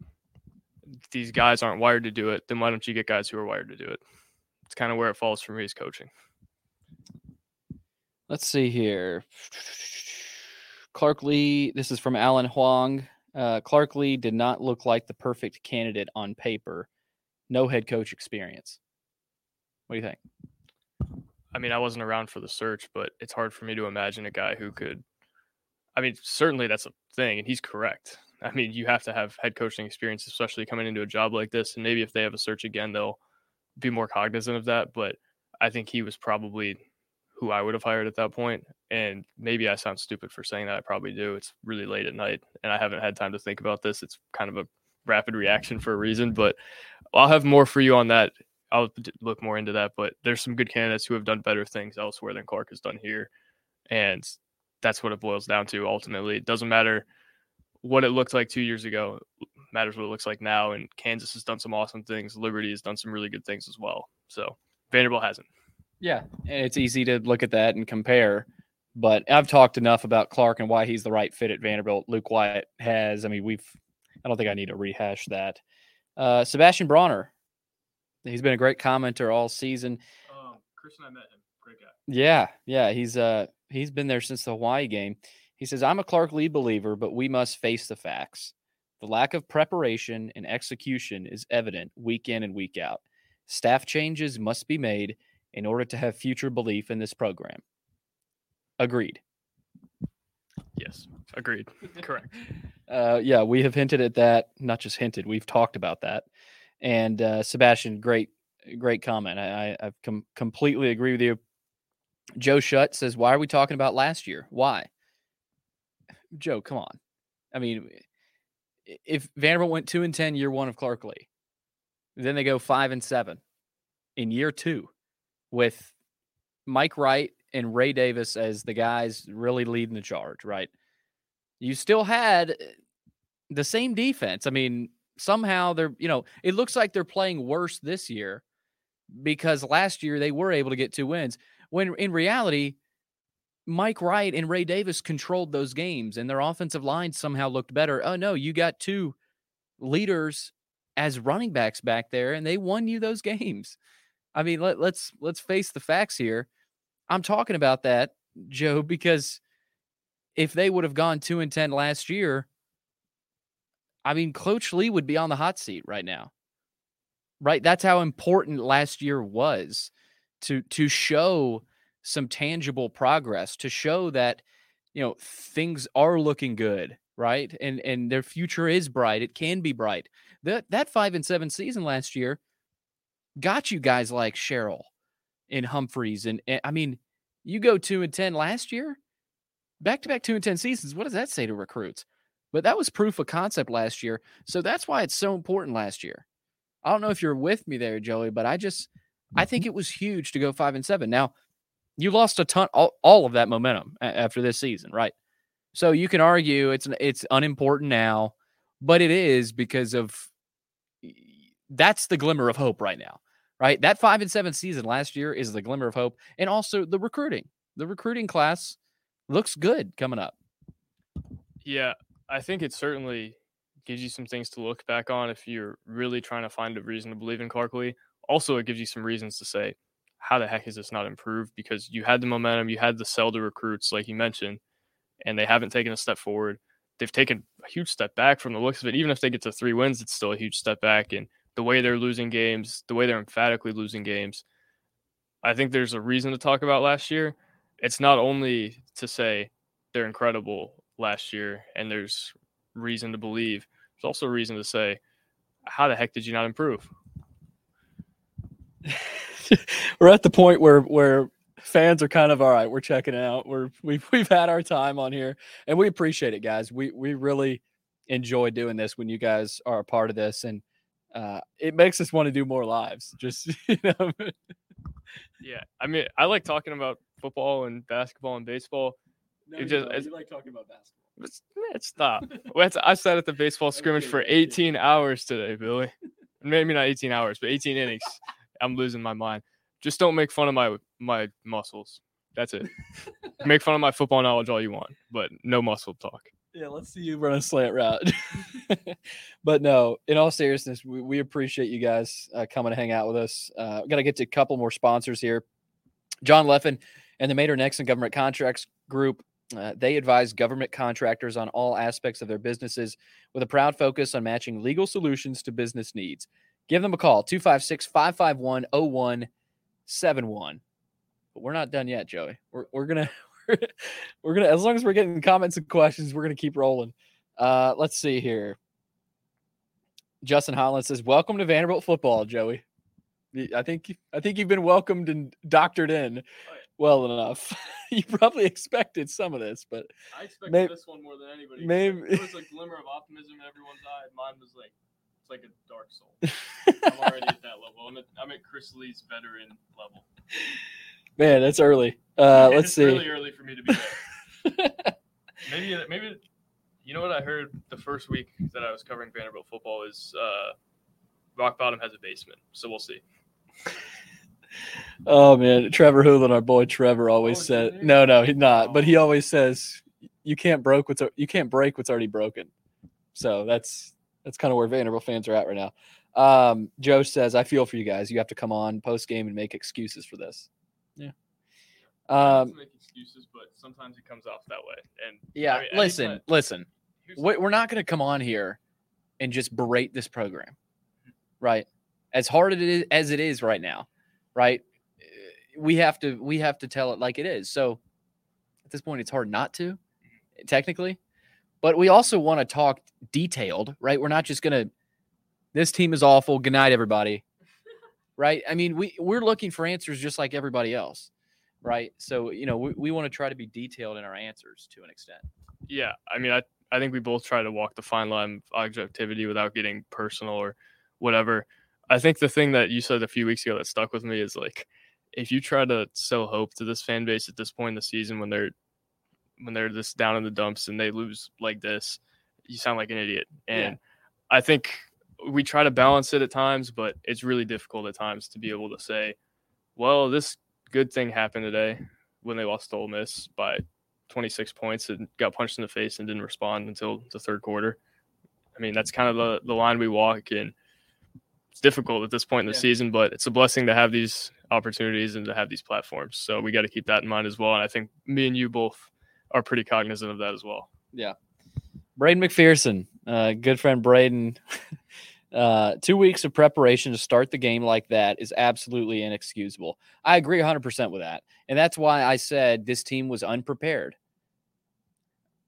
these guys aren't wired to do it, then why don't you get guys who are wired to do it? It's kind of where it falls for me is coaching. Let's see here. Clark Lea, this is from Alan Huang. Uh, Clark Lea did not look like the perfect candidate on paper. No head coach experience. What do you think? I mean, I wasn't around for the search, but it's hard for me to imagine a guy who could. I mean, certainly that's a thing, and he's correct. I mean, you have to have head coaching experience, especially coming into a job like this. And maybe if they have a search again, they'll be more cognizant of that. But I think he was probably who I would have hired at that point. And maybe I sound stupid for saying that. I probably do. It's really late at night, and I haven't had time to think about this. It's kind of a rapid reaction for a reason, but I'll have more for you on that I'll look more into that, but there's some good candidates who have done better things elsewhere than Clark has done here. And that's what it boils down to ultimately. It doesn't matter what it looked like two years ago, it matters what it looks like now. And Kansas has done some awesome things. Liberty has done some really good things as well. So Vanderbilt hasn't. Yeah, and it's easy to look at that and compare. But I've talked enough about Clark and why he's the right fit at Vanderbilt. Luke Wyatt has. I mean, we've. I don't think I need to rehash that. Uh, Sebastian Bronner, he's been a great commenter all season. Um, Chris and I met him. Great guy. Yeah, yeah, he's uh he's been there since the Hawaii game. He says, "I'm a Clark Lea believer, but we must face the facts. The lack of preparation and execution is evident week in and week out. Staff changes must be made in order to have future belief in this program." Agreed. Yes. Agreed. Correct. Uh, yeah, we have hinted at that. Not just hinted, we've talked about that. And uh, Sebastian, great, great comment. I, I, I com- completely agree with you. Joe Shutt says, "Why are we talking about last year? Why?" Joe, come on. I mean, if Vanderbilt went two and ten year one of Clark Lea, then they go five and seven in year two with Mike Wright and Ray Davis as the guys really leading the charge, right? You still had uh, the same defense. I mean, somehow they're, you know, it looks like they're playing worse this year because last year they were able to get two wins. When in reality, Mike Wright and Ray Davis controlled those games and their offensive line somehow looked better. Oh no, you got two leaders as running backs back there and they won you those games. I mean, let, let's let's face the facts here. I'm talking about that, Joe, because if they would have gone two and ten last year, I mean, Coach Lea would be on the hot seat right now. Right? That's how important last year was to to show some tangible progress, to show that you know, things are looking good, right? And and their future is bright. It can be bright. That that five and seven season last year got you guys like Sherrill and Humphreys, and, and I mean, you go two and ten last year, back to back two and ten seasons. What does that say to recruits? But that was proof of concept last year, so that's why it's so important last year. I don't know if you're with me there, Joey, but I just I think mm-hmm. it was huge to go five and seven. Now you lost a ton, all, all of that momentum after this season, right? So you can argue it's it's unimportant now, but it is because of that's the glimmer of hope right now, right? That five and seven season last year is the glimmer of hope, and also the recruiting. The recruiting class looks good coming up. Yeah, I think it certainly gives you some things to look back on if you're really trying to find a reason to believe in Clark Lea. Also, it gives you some reasons to say, how the heck is this not improved? Because you had the momentum, you had the sell to recruits, like you mentioned, and they haven't taken a step forward. They've taken a huge step back from the looks of it. Even if they get to three wins, it's still a huge step back. And the way they're losing games, the way they're emphatically losing games, I think there's a reason to talk about last year. It's not only to say they're incredible last year and there's reason to believe, there's also a reason to say, how the heck did you not improve? we're at the point where where fans are kind of all right. We're checking out. We're we've we've had our time on here, and we appreciate it, guys. We we really enjoy doing this when you guys are a part of this, and uh, it makes us want to do more lives. Just you know. yeah, I mean, I like talking about football and basketball and baseball. No, it just you like talking about basketball. It's, stop. I sat at the baseball scrimmage for 18 hours today, Billy. Maybe not 18 hours, but 18 innings. I'm losing my mind. Just don't make fun of my my muscles. That's it. make fun of my football knowledge all you want, but no muscle talk. Yeah, let's see you run a slant route. but no, in all seriousness, we, we appreciate you guys uh, coming to hang out with us. Uh, Got to get to a couple more sponsors here. John Leffen and the Maynard Nexsen Government Contracts Group. Uh, they advise government contractors on all aspects of their businesses with a proud focus on matching legal solutions to business needs. Give them a call 256 551 0171. But we're not done yet, Joey. We're, we're going to, we're to, as long as we're getting comments and questions, we're to keep rolling. Uh, let's see here. Justin Holland says, Welcome to Vanderbilt football, Joey. I think I think you've been welcomed and doctored in well enough. you probably expected some of this, but I expected maybe, this one more than anybody. Maybe there was a glimmer of optimism in everyone's eye. Mine was like it's like a dark soul. I'm already at that level. I'm at, I'm at Chris Lee's veteran level. Man, that's early. Uh, let's it's see. Really early for me to be maybe, maybe. You know what I heard the first week that I was covering Vanderbilt football is uh, Rock Bottom has a basement. So we'll see. Oh man, Trevor Houlihan, our boy Trevor, always oh, said, "No, no, he's not." Oh. But he oh. always says, "You can't broke what's you can't break what's already broken." So that's that's kind of where Vanderbilt fans are at right now. Um, Joe says, I feel for you guys. You have to come on post game and make excuses for this. Um, make excuses, but sometimes it comes off that way. And yeah, I mean, listen, anytime, listen. We're not going to come on here and just berate this program, right? As hard it is, as it is right now, right? We have to we have to tell it like it is. So at this point, it's hard not to, technically. But we also want to talk detailed, right? We're not just going to, this team is awful. Good night, everybody. right? I mean, we, we're looking for answers just like everybody else, right? So, you know, we, we want to try to be detailed in our answers to an extent. Yeah. I mean, I, I think we both try to walk the fine line of objectivity without getting personal or whatever. I think the thing that you said a few weeks ago that stuck with me is like, if you try to sell hope to this fan base at this point in the season when they're when they're just down in the dumps and they lose like this, you sound like an idiot. And yeah. I think we try to balance it at times, but it's really difficult at times to be able to say, well, this good thing happened today when they lost to Ole Miss by 26 points and got punched in the face and didn't respond until the third quarter. I mean, that's kind of the, the line we walk, and it's difficult at this point in the yeah. season, but it's a blessing to have these opportunities and to have these platforms. So we got to keep that in mind as well. And I think me and you both are pretty cognizant of that as well. Yeah. Braden McPherson, uh, good friend Braden. uh, two weeks of preparation to start the game like that is absolutely inexcusable. I agree 100% with that. And that's why I said this team was unprepared.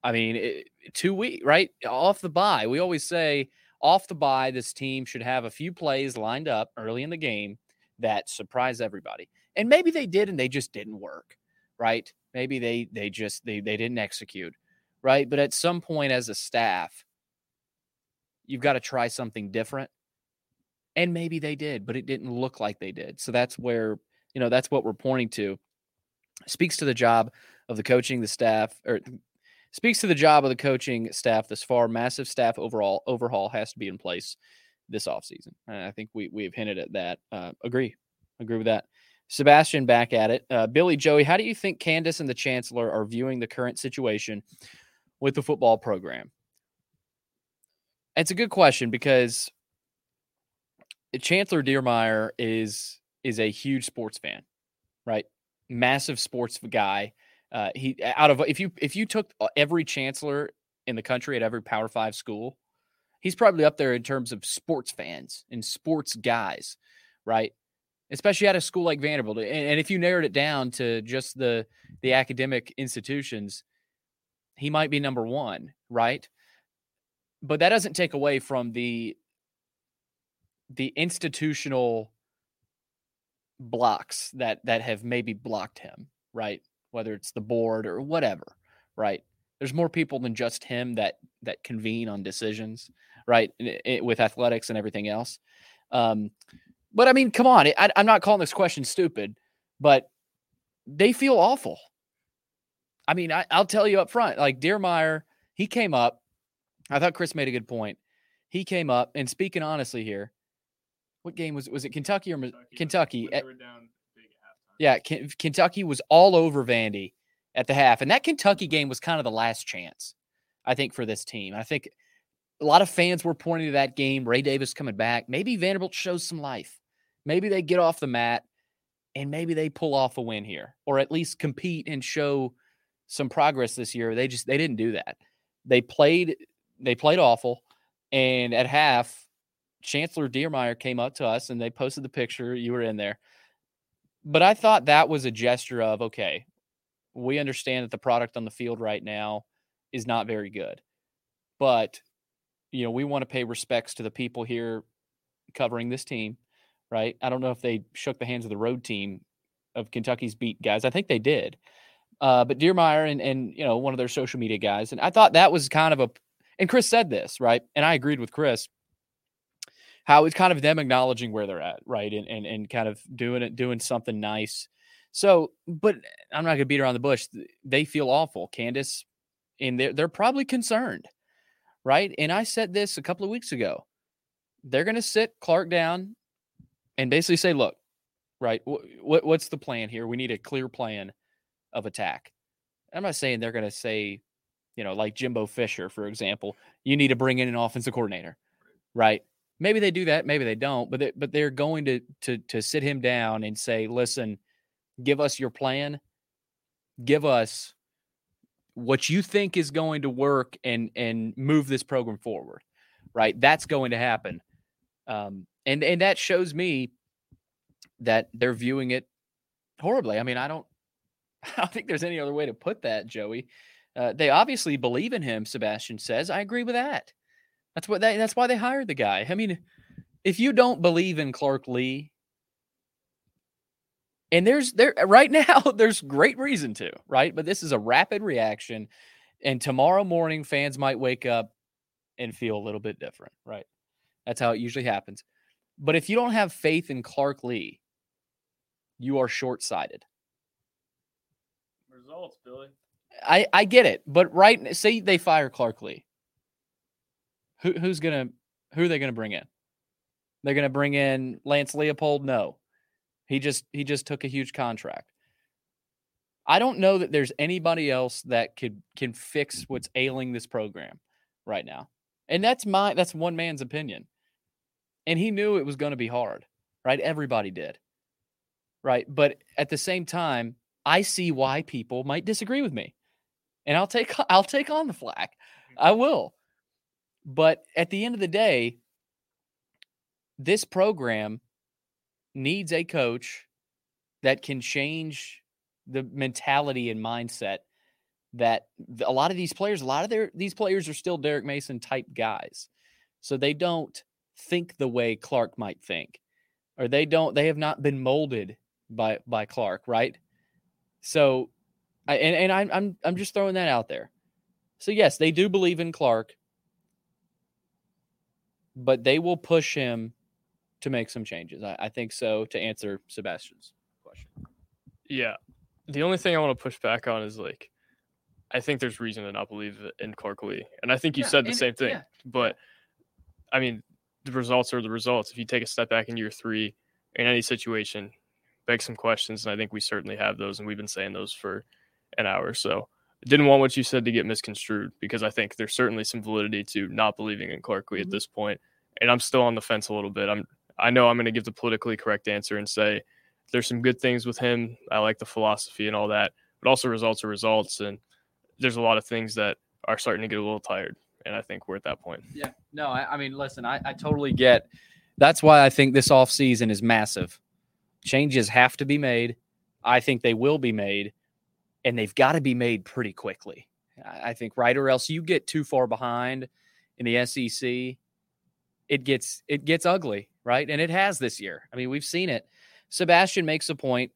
I mean, it, two weeks, right? Off the bye. We always say off the bye, this team should have a few plays lined up early in the game that surprise everybody. And maybe they did and they just didn't work, right? Maybe they they just they they didn't execute, right? But at some point as a staff, you've got to try something different. And maybe they did, but it didn't look like they did. So that's where, you know, that's what we're pointing to. Speaks to the job of the coaching, the staff, or speaks to the job of the coaching staff this far. Massive staff overall overhaul has to be in place this offseason. And I think we we have hinted at that. Uh, agree, agree with that. Sebastian back at it. Uh, Billy Joey, how do you think Candice and the Chancellor are viewing the current situation with the football program? It's a good question because Chancellor Diermeier is is a huge sports fan, right? Massive sports guy. Uh, he out of if you if you took uh, every chancellor in the country at every Power Five school, he's probably up there in terms of sports fans and sports guys, right? Especially at a school like Vanderbilt. And, and if you narrowed it down to just the the academic institutions, he might be number one, right? But that doesn't take away from the the institutional blocks that that have maybe blocked him, right? Whether it's the board or whatever, right? There's more people than just him that that convene on decisions, right? It, it, with athletics and everything else. Um, but I mean, come on, I, I'm not calling this question stupid, but they feel awful. I mean, I, will tell you up front, like Diermeier, he came up. I thought Chris made a good point. He came up, and speaking honestly here, what game was was it Kentucky or Kentucky? Kentucky. Eh yeah, K- Kentucky was all over Vandy at the half, and that Kentucky game was kind of the last chance, I think, for this team. I think a lot of fans were pointing to that game. Ray Davis coming back. Maybe Vanderbilt shows some life. Maybe they get off the mat, and maybe they pull off a win here, or at least compete and show some progress this year. They just they didn't do that. They played they played awful, and at half Chancellor Diermeier came up to us and they posted the picture. You were in there. But I thought that was a gesture of okay, we understand that the product on the field right now is not very good. But, you know, we want to pay respects to the people here covering this team, right? I don't know if they shook the hands of the road team of Kentucky's beat guys. I think they did. Uh, but Diermeier and, and, you know, one of their social media guys. And I thought that was kind of a, and Chris said this, right? And I agreed with Chris how it's kind of them acknowledging where they're at, right? And and and kind of doing it, doing something nice. So, but I'm not gonna beat around the bush. They feel awful, Candice, and they're they're probably concerned, right? And I said this a couple of weeks ago. They're gonna sit Clark down and basically say, look, right, what what's the plan here? We need a clear plan of attack. I'm not saying they're gonna say, you know, like Jimbo Fisher, for example, you need to bring in an offensive coordinator, right? Maybe they do that, maybe they don't, but they, but they're going to to to sit him down and say, "Listen, give us your plan. Give us what you think is going to work and and move this program forward." Right? That's going to happen. Um, and and that shows me that they're viewing it horribly. I mean, I don't I don't think there's any other way to put that, Joey. Uh, they obviously believe in him, Sebastian says. I agree with that. That's what they, that's why they hired the guy. I mean, if you don't believe in Clark Lea, and there's there right now, there's great reason to, right? But this is a rapid reaction. And tomorrow morning, fans might wake up and feel a little bit different, right? That's how it usually happens. But if you don't have faith in Clark Lea, you are short sighted. Results, Billy. I, I get it. But right say they fire Clark Lea. Who, who's gonna who are they gonna bring in? They're gonna bring in Lance Leipold. No, he just he just took a huge contract. I don't know that there's anybody else that could can fix what's ailing this program right now. And that's my that's one man's opinion. And he knew it was going to be hard, right? Everybody did. Right? But at the same time, I see why people might disagree with me. And I'll take I'll take on the flack. Mm-hmm. I will. But at the end of the day, this program needs a coach that can change the mentality and mindset that a lot of these players, a lot of their these players are still Derek Mason type guys. So they don't think the way Clark might think. Or they don't they have not been molded by by Clark, right? So I and, and I'm I'm I'm just throwing that out there. So yes, they do believe in Clark, but they will push him to make some changes. I, I think so to answer Sebastian's question. Yeah. The only thing I want to push back on is like I think there's reason to not believe in Clark Lea, And I think you Yeah, said the and- same thing. yeah, But I mean, the results are the results. If you take a step back in year three in any situation, beg some questions. And I think we certainly have those. And we've been saying those for an hour. So didn't want what you said to get misconstrued because I think there's certainly some validity to not believing in Clark Lea Mhm. at this point. And I'm still on the fence a little bit. I'm I know I'm going to give the politically correct answer and say there's some good things with him. I like the philosophy and all that, but also results are results. And there's a lot of things that are starting to get a little tired. And I think we're at that point. Yeah. No, I, I mean, listen, I, I totally get. That's why I think this offseason is massive. Changes have to be made. I think they will be made, and they've got to be made pretty quickly. I think, right, or else you get too far behind in the SEC. It gets it gets ugly, right? And it has this year. I mean, we've seen it. Sebastian makes a point,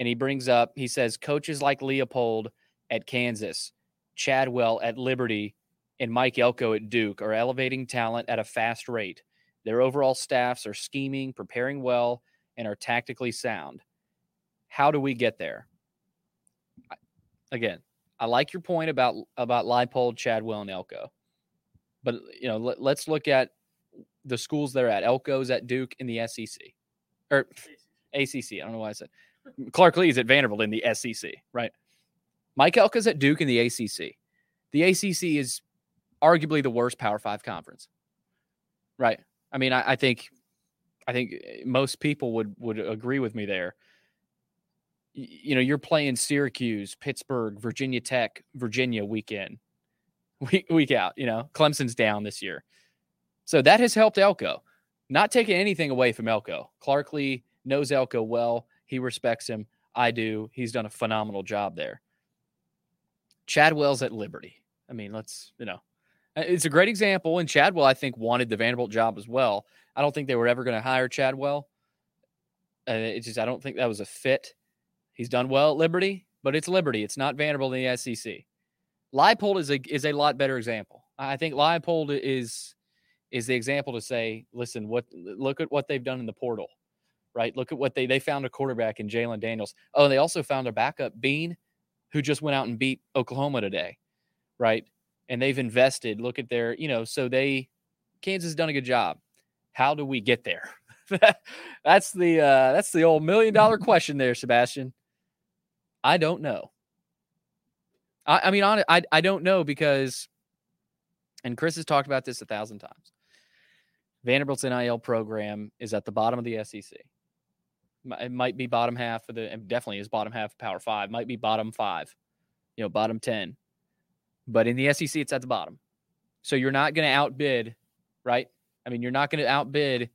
and he brings up. He says coaches like Leipold at Kansas, Chadwell at Liberty, and Mike Elko at Duke are elevating talent at a fast rate. Their overall staffs are scheming, preparing well, and are tactically sound. How do we get there? Again, I like your point about about Leipold, Chadwell, and Elko, but you know, let, let's look at the schools they're at. Elko's at Duke in the SEC, or ACC. I don't know why I said Clark Lea's at Vanderbilt in the SEC, right? Mike Elko's at Duke in the ACC. The ACC is arguably the worst Power Five conference, right? I mean, I, I think, I think eh, most people would would agree with me there. You know, you're playing Syracuse, Pittsburgh, Virginia Tech, Virginia weekend, week week out. You know, Clemson's down this year, so that has helped Elko. Not taking anything away from Elko. Clark Lea knows Elko well. He respects him. I do. He's done a phenomenal job there. Chadwell's at Liberty. I mean, let's, you know, it's a great example. And Chadwell, I think, wanted the Vanderbilt job as well. I don't think they were ever going to hire Chadwell. Uh, it's just, I don't think that was a fit. He's done well at Liberty, but it's Liberty. It's not Vanderbilt in the SEC. Leipold is a is a lot better example. I think Leipold is is the example to say, listen, what look at what they've done in the portal, right? Look at what they they found a quarterback in Jalon Daniels. Oh, they also found a backup Bean, who just went out and beat Oklahoma today, right? And they've invested. Look at their, you know, so they Kansas has done a good job. How do we get there? that's the uh that's the old million dollar question there, Sebastian. I don't know. I, I mean, on I I don't know because, and Chris has talked about this a thousand times. Vanderbilt's NIL program is at the bottom of the SEC. It might be bottom half of the, and definitely is bottom half of Power Five. Might be bottom five, you know, bottom ten. But in the SEC, it's at the bottom. So you're not going to outbid, right? I mean, you're not going to outbid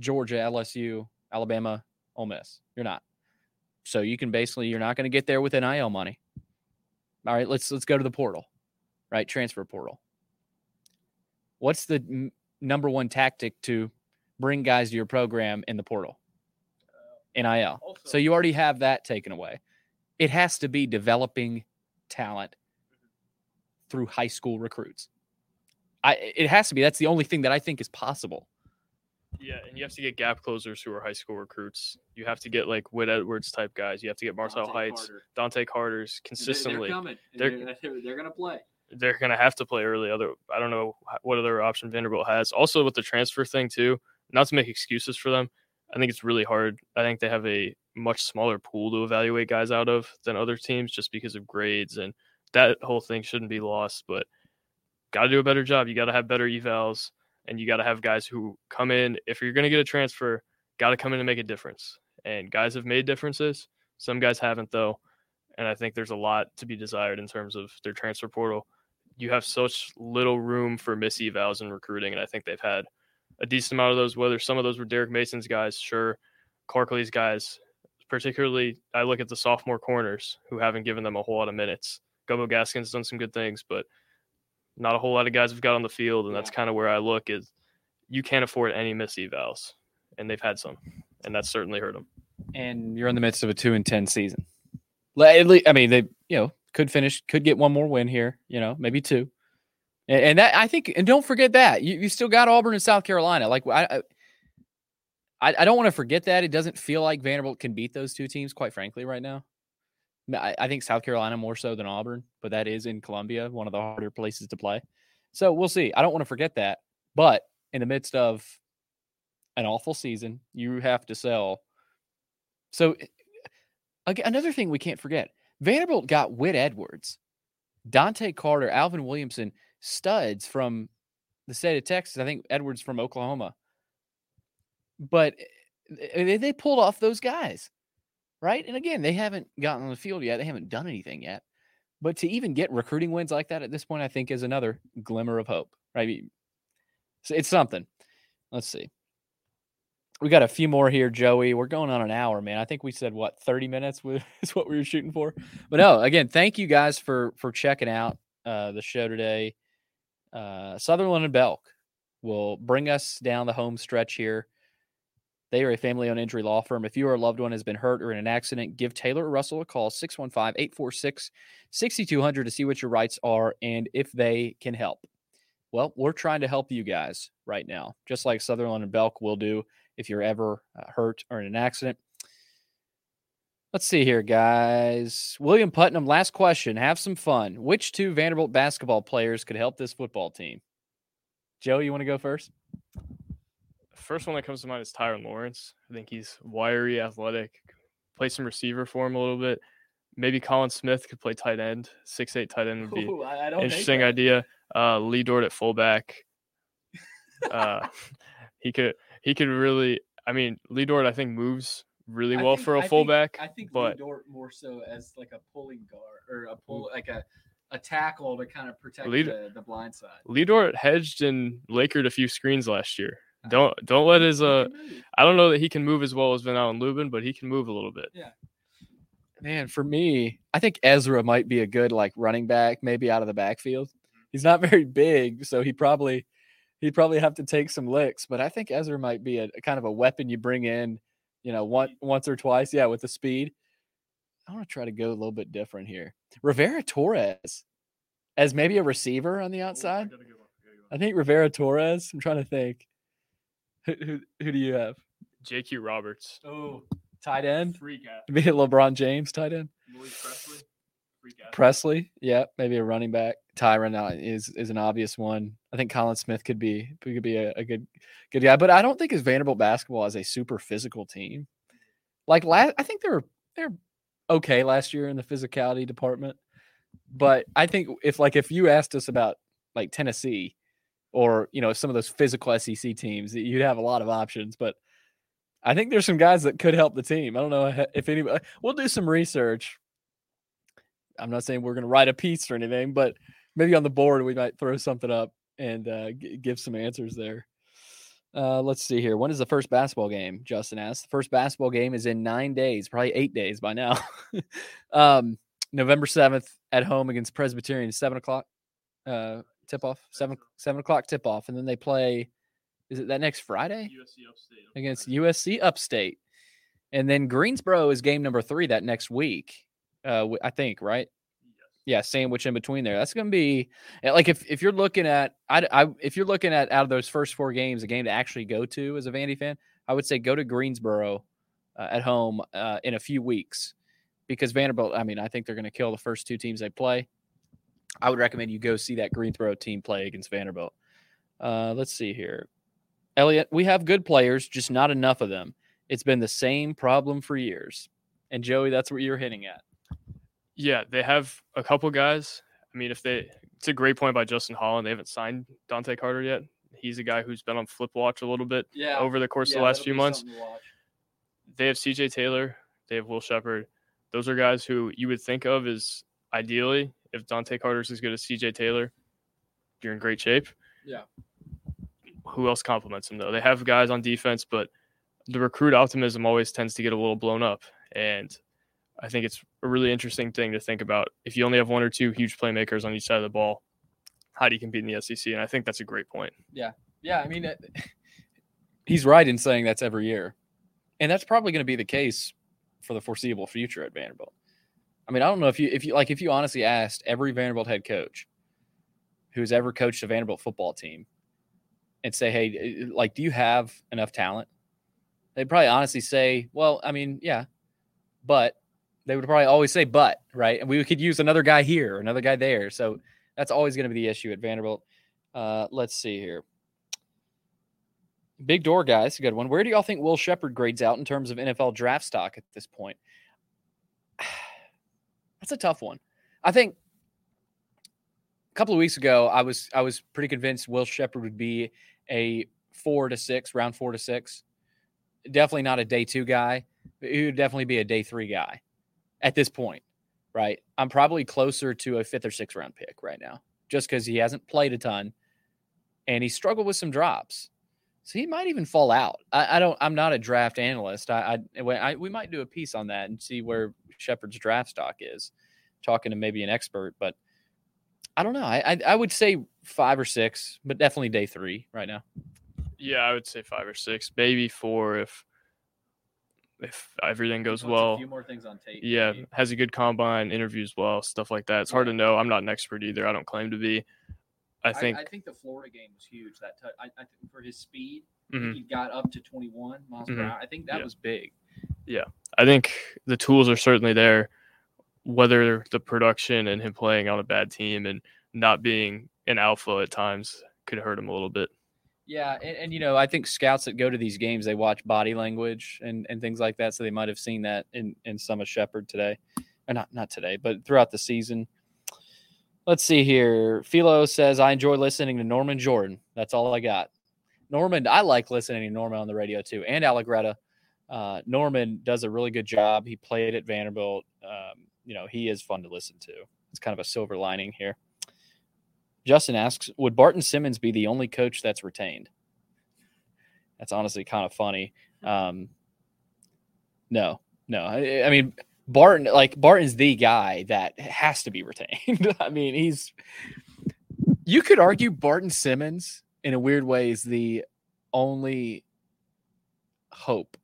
Georgia, LSU, Alabama, Ole Miss. You're not. So you can basically, you're not going to get there with NIL money. All right, let's let's go to the portal, right? Transfer portal. What's the m- number one tactic to bring guys to your program in the portal? Uh, NIL. So you already have that taken away. It has to be developing talent through high school recruits. I it has to be. That's the only thing that I think is possible. Yeah, and you have to get gap closers who are high school recruits. You have to get like Whit Edwards type guys. You have to get Martel Hights, Dante Carter's consistently. coming. They're- they're, they're going to play. They're going to have to play early. Other, I don't know what other option Vanderbilt has. Also with the transfer thing too. Not to make excuses for them, I think it's really hard. I think they have a much smaller pool to evaluate guys out of than other teams, just because of grades and that whole thing shouldn't be lost. But got to do a better job. You got to have better evals, and you got to have guys who come in. If you're going to get a transfer, got to come in and make a difference. And guys have made differences. Some guys haven't though, and I think there's a lot to be desired in terms of their transfer portal. You have such little room for miss evals in recruiting, and I think they've had a decent amount of those. Whether some of those were Derek Mason's guys, sure, Clark Lea's guys. Particularly, I look at the sophomore corners who haven't given them a whole lot of minutes Gumbo Gaskins done some good things, but not a whole lot of guys have got on the field, and that's kind of where I look is you can't afford any miss evals, and they've had some, and that's certainly hurt them. And you're in the midst of a two and ten season. I mean, they you know could finish, could get one more win here, you know, maybe two, and, and that I think, and don't forget that you, you still got Auburn and South Carolina. Like I, I, I don't want to forget that it doesn't feel like Vanderbilt can beat those two teams, quite frankly, right now. I, think South Carolina more so than Auburn, but that is in Columbia, one of the harder places to play. So we'll see. I don't want to forget that, but in the midst of an awful season, you have to sell. So another thing we can't forget: Vanderbilt got Whit Edwards, Dante Carter, Alvin Williamson, studs from the state of Texas. I think Edwards from Oklahoma. But eh, they pulled off those guys right? And again, they haven't gotten on the field yet. They haven't done anything yet. But to even get recruiting wins like that at this point, I think is another glimmer of hope, right? It's something. Let's see. We got a few more here, Joey. We're going on an hour, man. I think we said what 30 minutes is what we were shooting for. But no, again, thank you guys for for checking out uh, the show today. Uh, Sutherland and Belk will bring us down the home stretch here. They are a family owned injury law firm. If you or a loved one has been hurt or in an accident, give Taylor or Russell a call 615 846 6200 to see what your rights are and if they can help. Well, we're trying to help you guys right now, just like Sutherland and Belk will do if you're ever uh, hurt or in an accident. Let's see here, guys. William Putnam, last question. Have some fun. Which two Vanderbilt basketball players could help this football team? Joe, you want to go first? First one that comes to mind is Tyrin Lawrence. I think he's wiry, athletic. Play some receiver for him a little bit. Maybe Colin Smith could play tight end. Six eight tight end would be Ooh, interesting idea. Uh, Lee Dort at fullback. uh, he could he could really. I mean, Lee Dort I think moves really well think, for a I fullback. Think, I think but, Lee Dort more so as like a pulling guard or a pull like a a tackle to kind of protect the, the blind side. Lee Dort hedged and Lakered a few screens last year. Don't don't let his uh. I don't know that he can move as well as Ven-Allen Lubin, but he can move a little bit. Yeah. Man, for me, I think Ezra might be a good like running back, maybe out of the backfield. He's not very big, so he probably he'd probably have to take some licks. But I think Ezra might be a, a kind of a weapon you bring in, you know, one once or twice. Yeah, with the speed. I want to try to go a little bit different here. Rivera Torres as maybe a receiver on the oh, outside. I think Rivera Torres. I'm trying to think. Who, who, do you have? JQ Roberts. Oh, tight end. Freak Maybe LeBron James tight end. Presley. Presley, yeah, maybe a running back. Tyrin uh, is is an obvious one. I think Colin Smith could be could be a, a good good guy, but I don't think his Vanderbilt basketball is a super physical team. Like last, I think they're they're okay last year in the physicality department, but I think if like if you asked us about like Tennessee, or you know some of those physical SEC teams, you'd have a lot of options. But I think there's some guys that could help the team. I don't know if anybody. We'll do some research. I'm not saying we're going to write a piece or anything, but maybe on the board we might throw something up and uh, g- give some answers there. Uh, let's see here. When is the first basketball game? Justin asked. The first basketball game is in nine days, probably eight days by now. um, November 7th at home against Presbyterian, 7 o'clock. Uh, tip off seven seven o'clock tip off, and then they play. Is it that next Friday? USC Upstate against USC Upstate, and then Greensboro is game number three that next week. Uh, I think right. Yeah, sandwich in between there. That's going to be like if, if you're looking at I, I if you're looking at out of those first four games, a game to actually go to as a Vandy fan, I would say go to Greensboro uh, at home uh, in a few weeks because Vanderbilt. I mean, I think they're going to kill the first two teams they play. I would recommend you go see that Greensboro team play against Vanderbilt. Uh, let's see here. Elliot, we have good players, just not enough of them. It's been the same problem for years. And Joey, that's what you're hitting at. Yeah, they have a couple guys. I mean, if they, it's a great point by Justin Holland. They haven't signed Dante Carter yet. He's a guy who's been on flip watch a little bit yeah. over the course yeah, of the last few months. They have CJ Taylor. They have Will Sheppard. Those are guys who you would think of as ideally if Dante Carter's as good as CJ Taylor, you're in great shape. Yeah. Who else complements him though? They have guys on defense, but the recruit optimism always tends to get a little blown up. And I think it's a really interesting thing to think about. If you only have one or two huge playmakers on each side of the ball, how do you compete in the SEC? And I think that's a great point. Yeah, yeah. I mean, it, he's right in saying that's every year, and that's probably going to be the case for the foreseeable future at Vanderbilt. I mean, I don't know if you if you like if you honestly asked every Vanderbilt head coach who's ever coached a Vanderbilt football team and say, "Hey, like, do you have enough talent?" They'd probably honestly say, "Well, I mean, yeah, but." They would probably always say, "But," right? And we could use another guy here, another guy there. So that's always going to be the issue at Vanderbilt. Uh, let's see here. Big door, guys. Good one. Where do y'all think Will Sheppard grades out in terms of NFL draft stock at this point? That's a tough one. I think a couple of weeks ago, I was I was pretty convinced Will Sheppard would be a four to six, round four to six. Definitely not a day two guy. He would definitely be a day three guy at this point, right? I'm probably closer to a fifth or sixth round pick right now, just because he hasn't played a ton and he struggled with some drops. So he might even fall out. I, I don't. I'm not a draft analyst. I, I, I, we might do a piece on that and see where Sheppard's draft stock is. Talking to maybe an expert, but I don't know. I, I, I would say five or six, but definitely day three right now. Yeah, I would say five or six, maybe four if if everything goes well. A few more things on tape. Yeah, maybe. has a good combine, interviews well, stuff like that. It's hard to know. I'm not an expert either. I don't claim to be. I think I, I think the Florida game was huge. That t- I, I think for his speed, mm-hmm. he got up to 21 miles mm-hmm. per hour. I think that yeah. was big. Yeah, I think the tools are certainly there. Whether the production and him playing on a bad team and not being an alpha at times could hurt him a little bit. Yeah, and, and, you know, I think scouts that go to these games they watch body language and, and things like that, so they might have seen that in in some of Sheppard today, or not not today, but throughout the season. Let's see here. Philo says, I enjoy listening to Norman Jordan. That's all I got. Norman, I like listening to Norman on the radio too, and Allegretta. Uh, Norman does a really good job. He played at Vanderbilt. Um, you know, he is fun to listen to. It's kind of a silver lining here. Justin asks, would Barton Simmons be the only coach that's retained? That's honestly kind of funny. Um, no, no. I, I mean, Barton, like Barton's the guy that has to be retained. I mean, he's you could argue Barton Simmons in a weird way is the only hope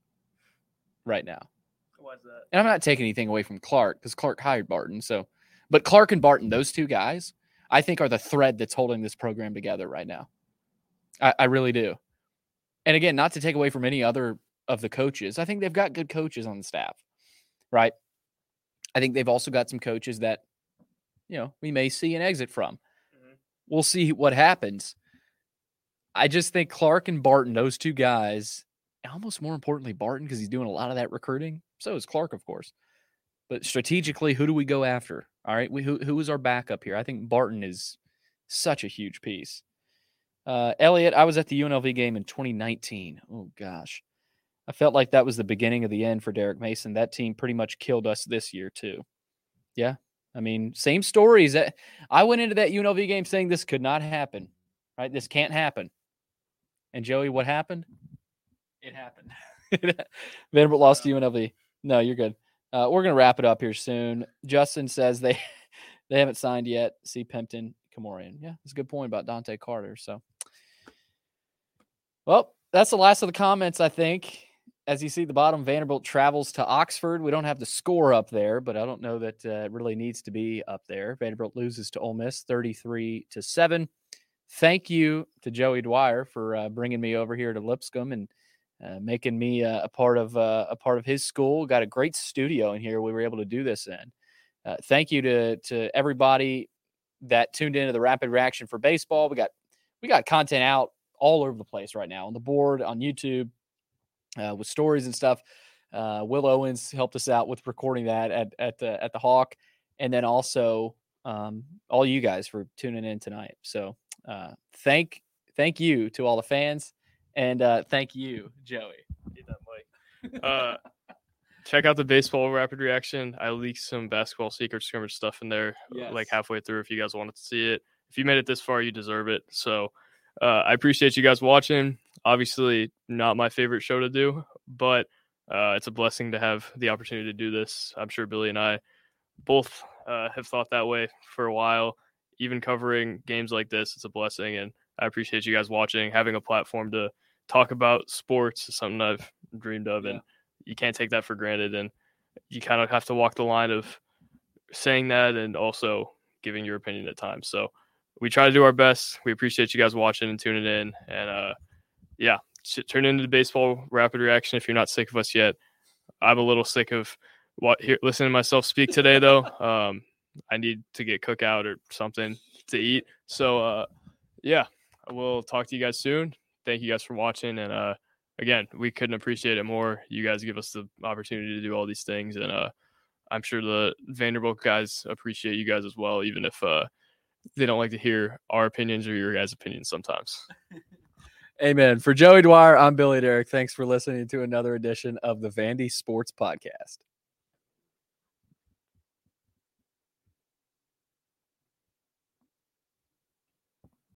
right now. That? And I'm not taking anything away from Clark because Clark hired Barton. So, but Clark and Barton, those two guys, I think are the thread that's holding this program together right now. I, I really do. And again, not to take away from any other of the coaches, I think they've got good coaches on the staff, right? I think they've also got some coaches that, you know, we may see an exit from. Mm-hmm. We'll see what happens. I just think Clark and Barton, those two guys, almost more importantly, Barton, because he's doing a lot of that recruiting. So is Clark, of course. But strategically, who do we go after? All right. We, who, who is our backup here? I think Barton is such a huge piece. Uh, Elliot, I was at the UNLV game in 2019. Oh, gosh. I felt like that was the beginning of the end for Derek Mason. That team pretty much killed us this year too. Yeah. I mean, same stories. That I went into that UNLV game saying this could not happen. Right? This can't happen. And Joey, what happened? It happened. Vanderbilt lost to UNLV. No, you're good. Uh, we're gonna wrap it up here soon. Justin says they they haven't signed yet. See Pimpton, Kamorian. Yeah, that's a good point about Dante Carter. So, well, that's the last of the comments. I think as you see the bottom, Vanderbilt travels to Oxford. We don't have the score up there, but I don't know that uh, it really needs to be up there. Vanderbilt loses to Ole Miss 33 to 7. Thank you to Joey Dwyer for uh, bringing me over here to Lipscomb and uh, making me uh, a part of uh, a part of his school. Got a great studio in here. We were able to do this in. Uh, thank you to to everybody that tuned into the Rapid Reaction for baseball. We got we got content out all over the place right now on the board on YouTube uh, with stories and stuff. Uh, Will Owens helped us out with recording that at at the at the Hawk, and then also um, all you guys for tuning in tonight. So uh, thank thank you to all the fans, and uh, thank you, Joey. Need that mic. Uh, check out the baseball rapid reaction. I leaked some basketball secret scrimmage stuff in there, yes. like halfway through. If you guys wanted to see it, if you made it this far, you deserve it. So uh, I appreciate you guys watching. Obviously, not my favorite show to do, but Uh, it's a blessing to have the opportunity to do this. I'm sure Billy and I both uh, have thought that way for a while. Even covering games like this, it's a blessing, and I appreciate you guys watching. Having a platform to talk about sports is something I've dreamed of, yeah. and you can't take that for granted. And you kind of have to walk the line of saying that and also giving your opinion at times. So we try to do our best. We appreciate you guys watching and tuning in. And uh, yeah, turn into the baseball rapid reaction if you're not sick of us yet. I'm a little sick of what here listening to myself speak today though. Um, I need to get cookout or something to eat. So uh, yeah, we'll talk to you guys soon. Thank you guys for watching and uh, again, we couldn't appreciate it more. You guys give us the opportunity to do all these things and uh, I'm sure the Vanderbilt guys appreciate you guys as well, even if uh, they don't like to hear our opinions or your guys' opinions sometimes. Amen. For Joey Dwyer, I'm Billy Derrick. Thanks for listening to another edition of the Vandy Sports Podcast.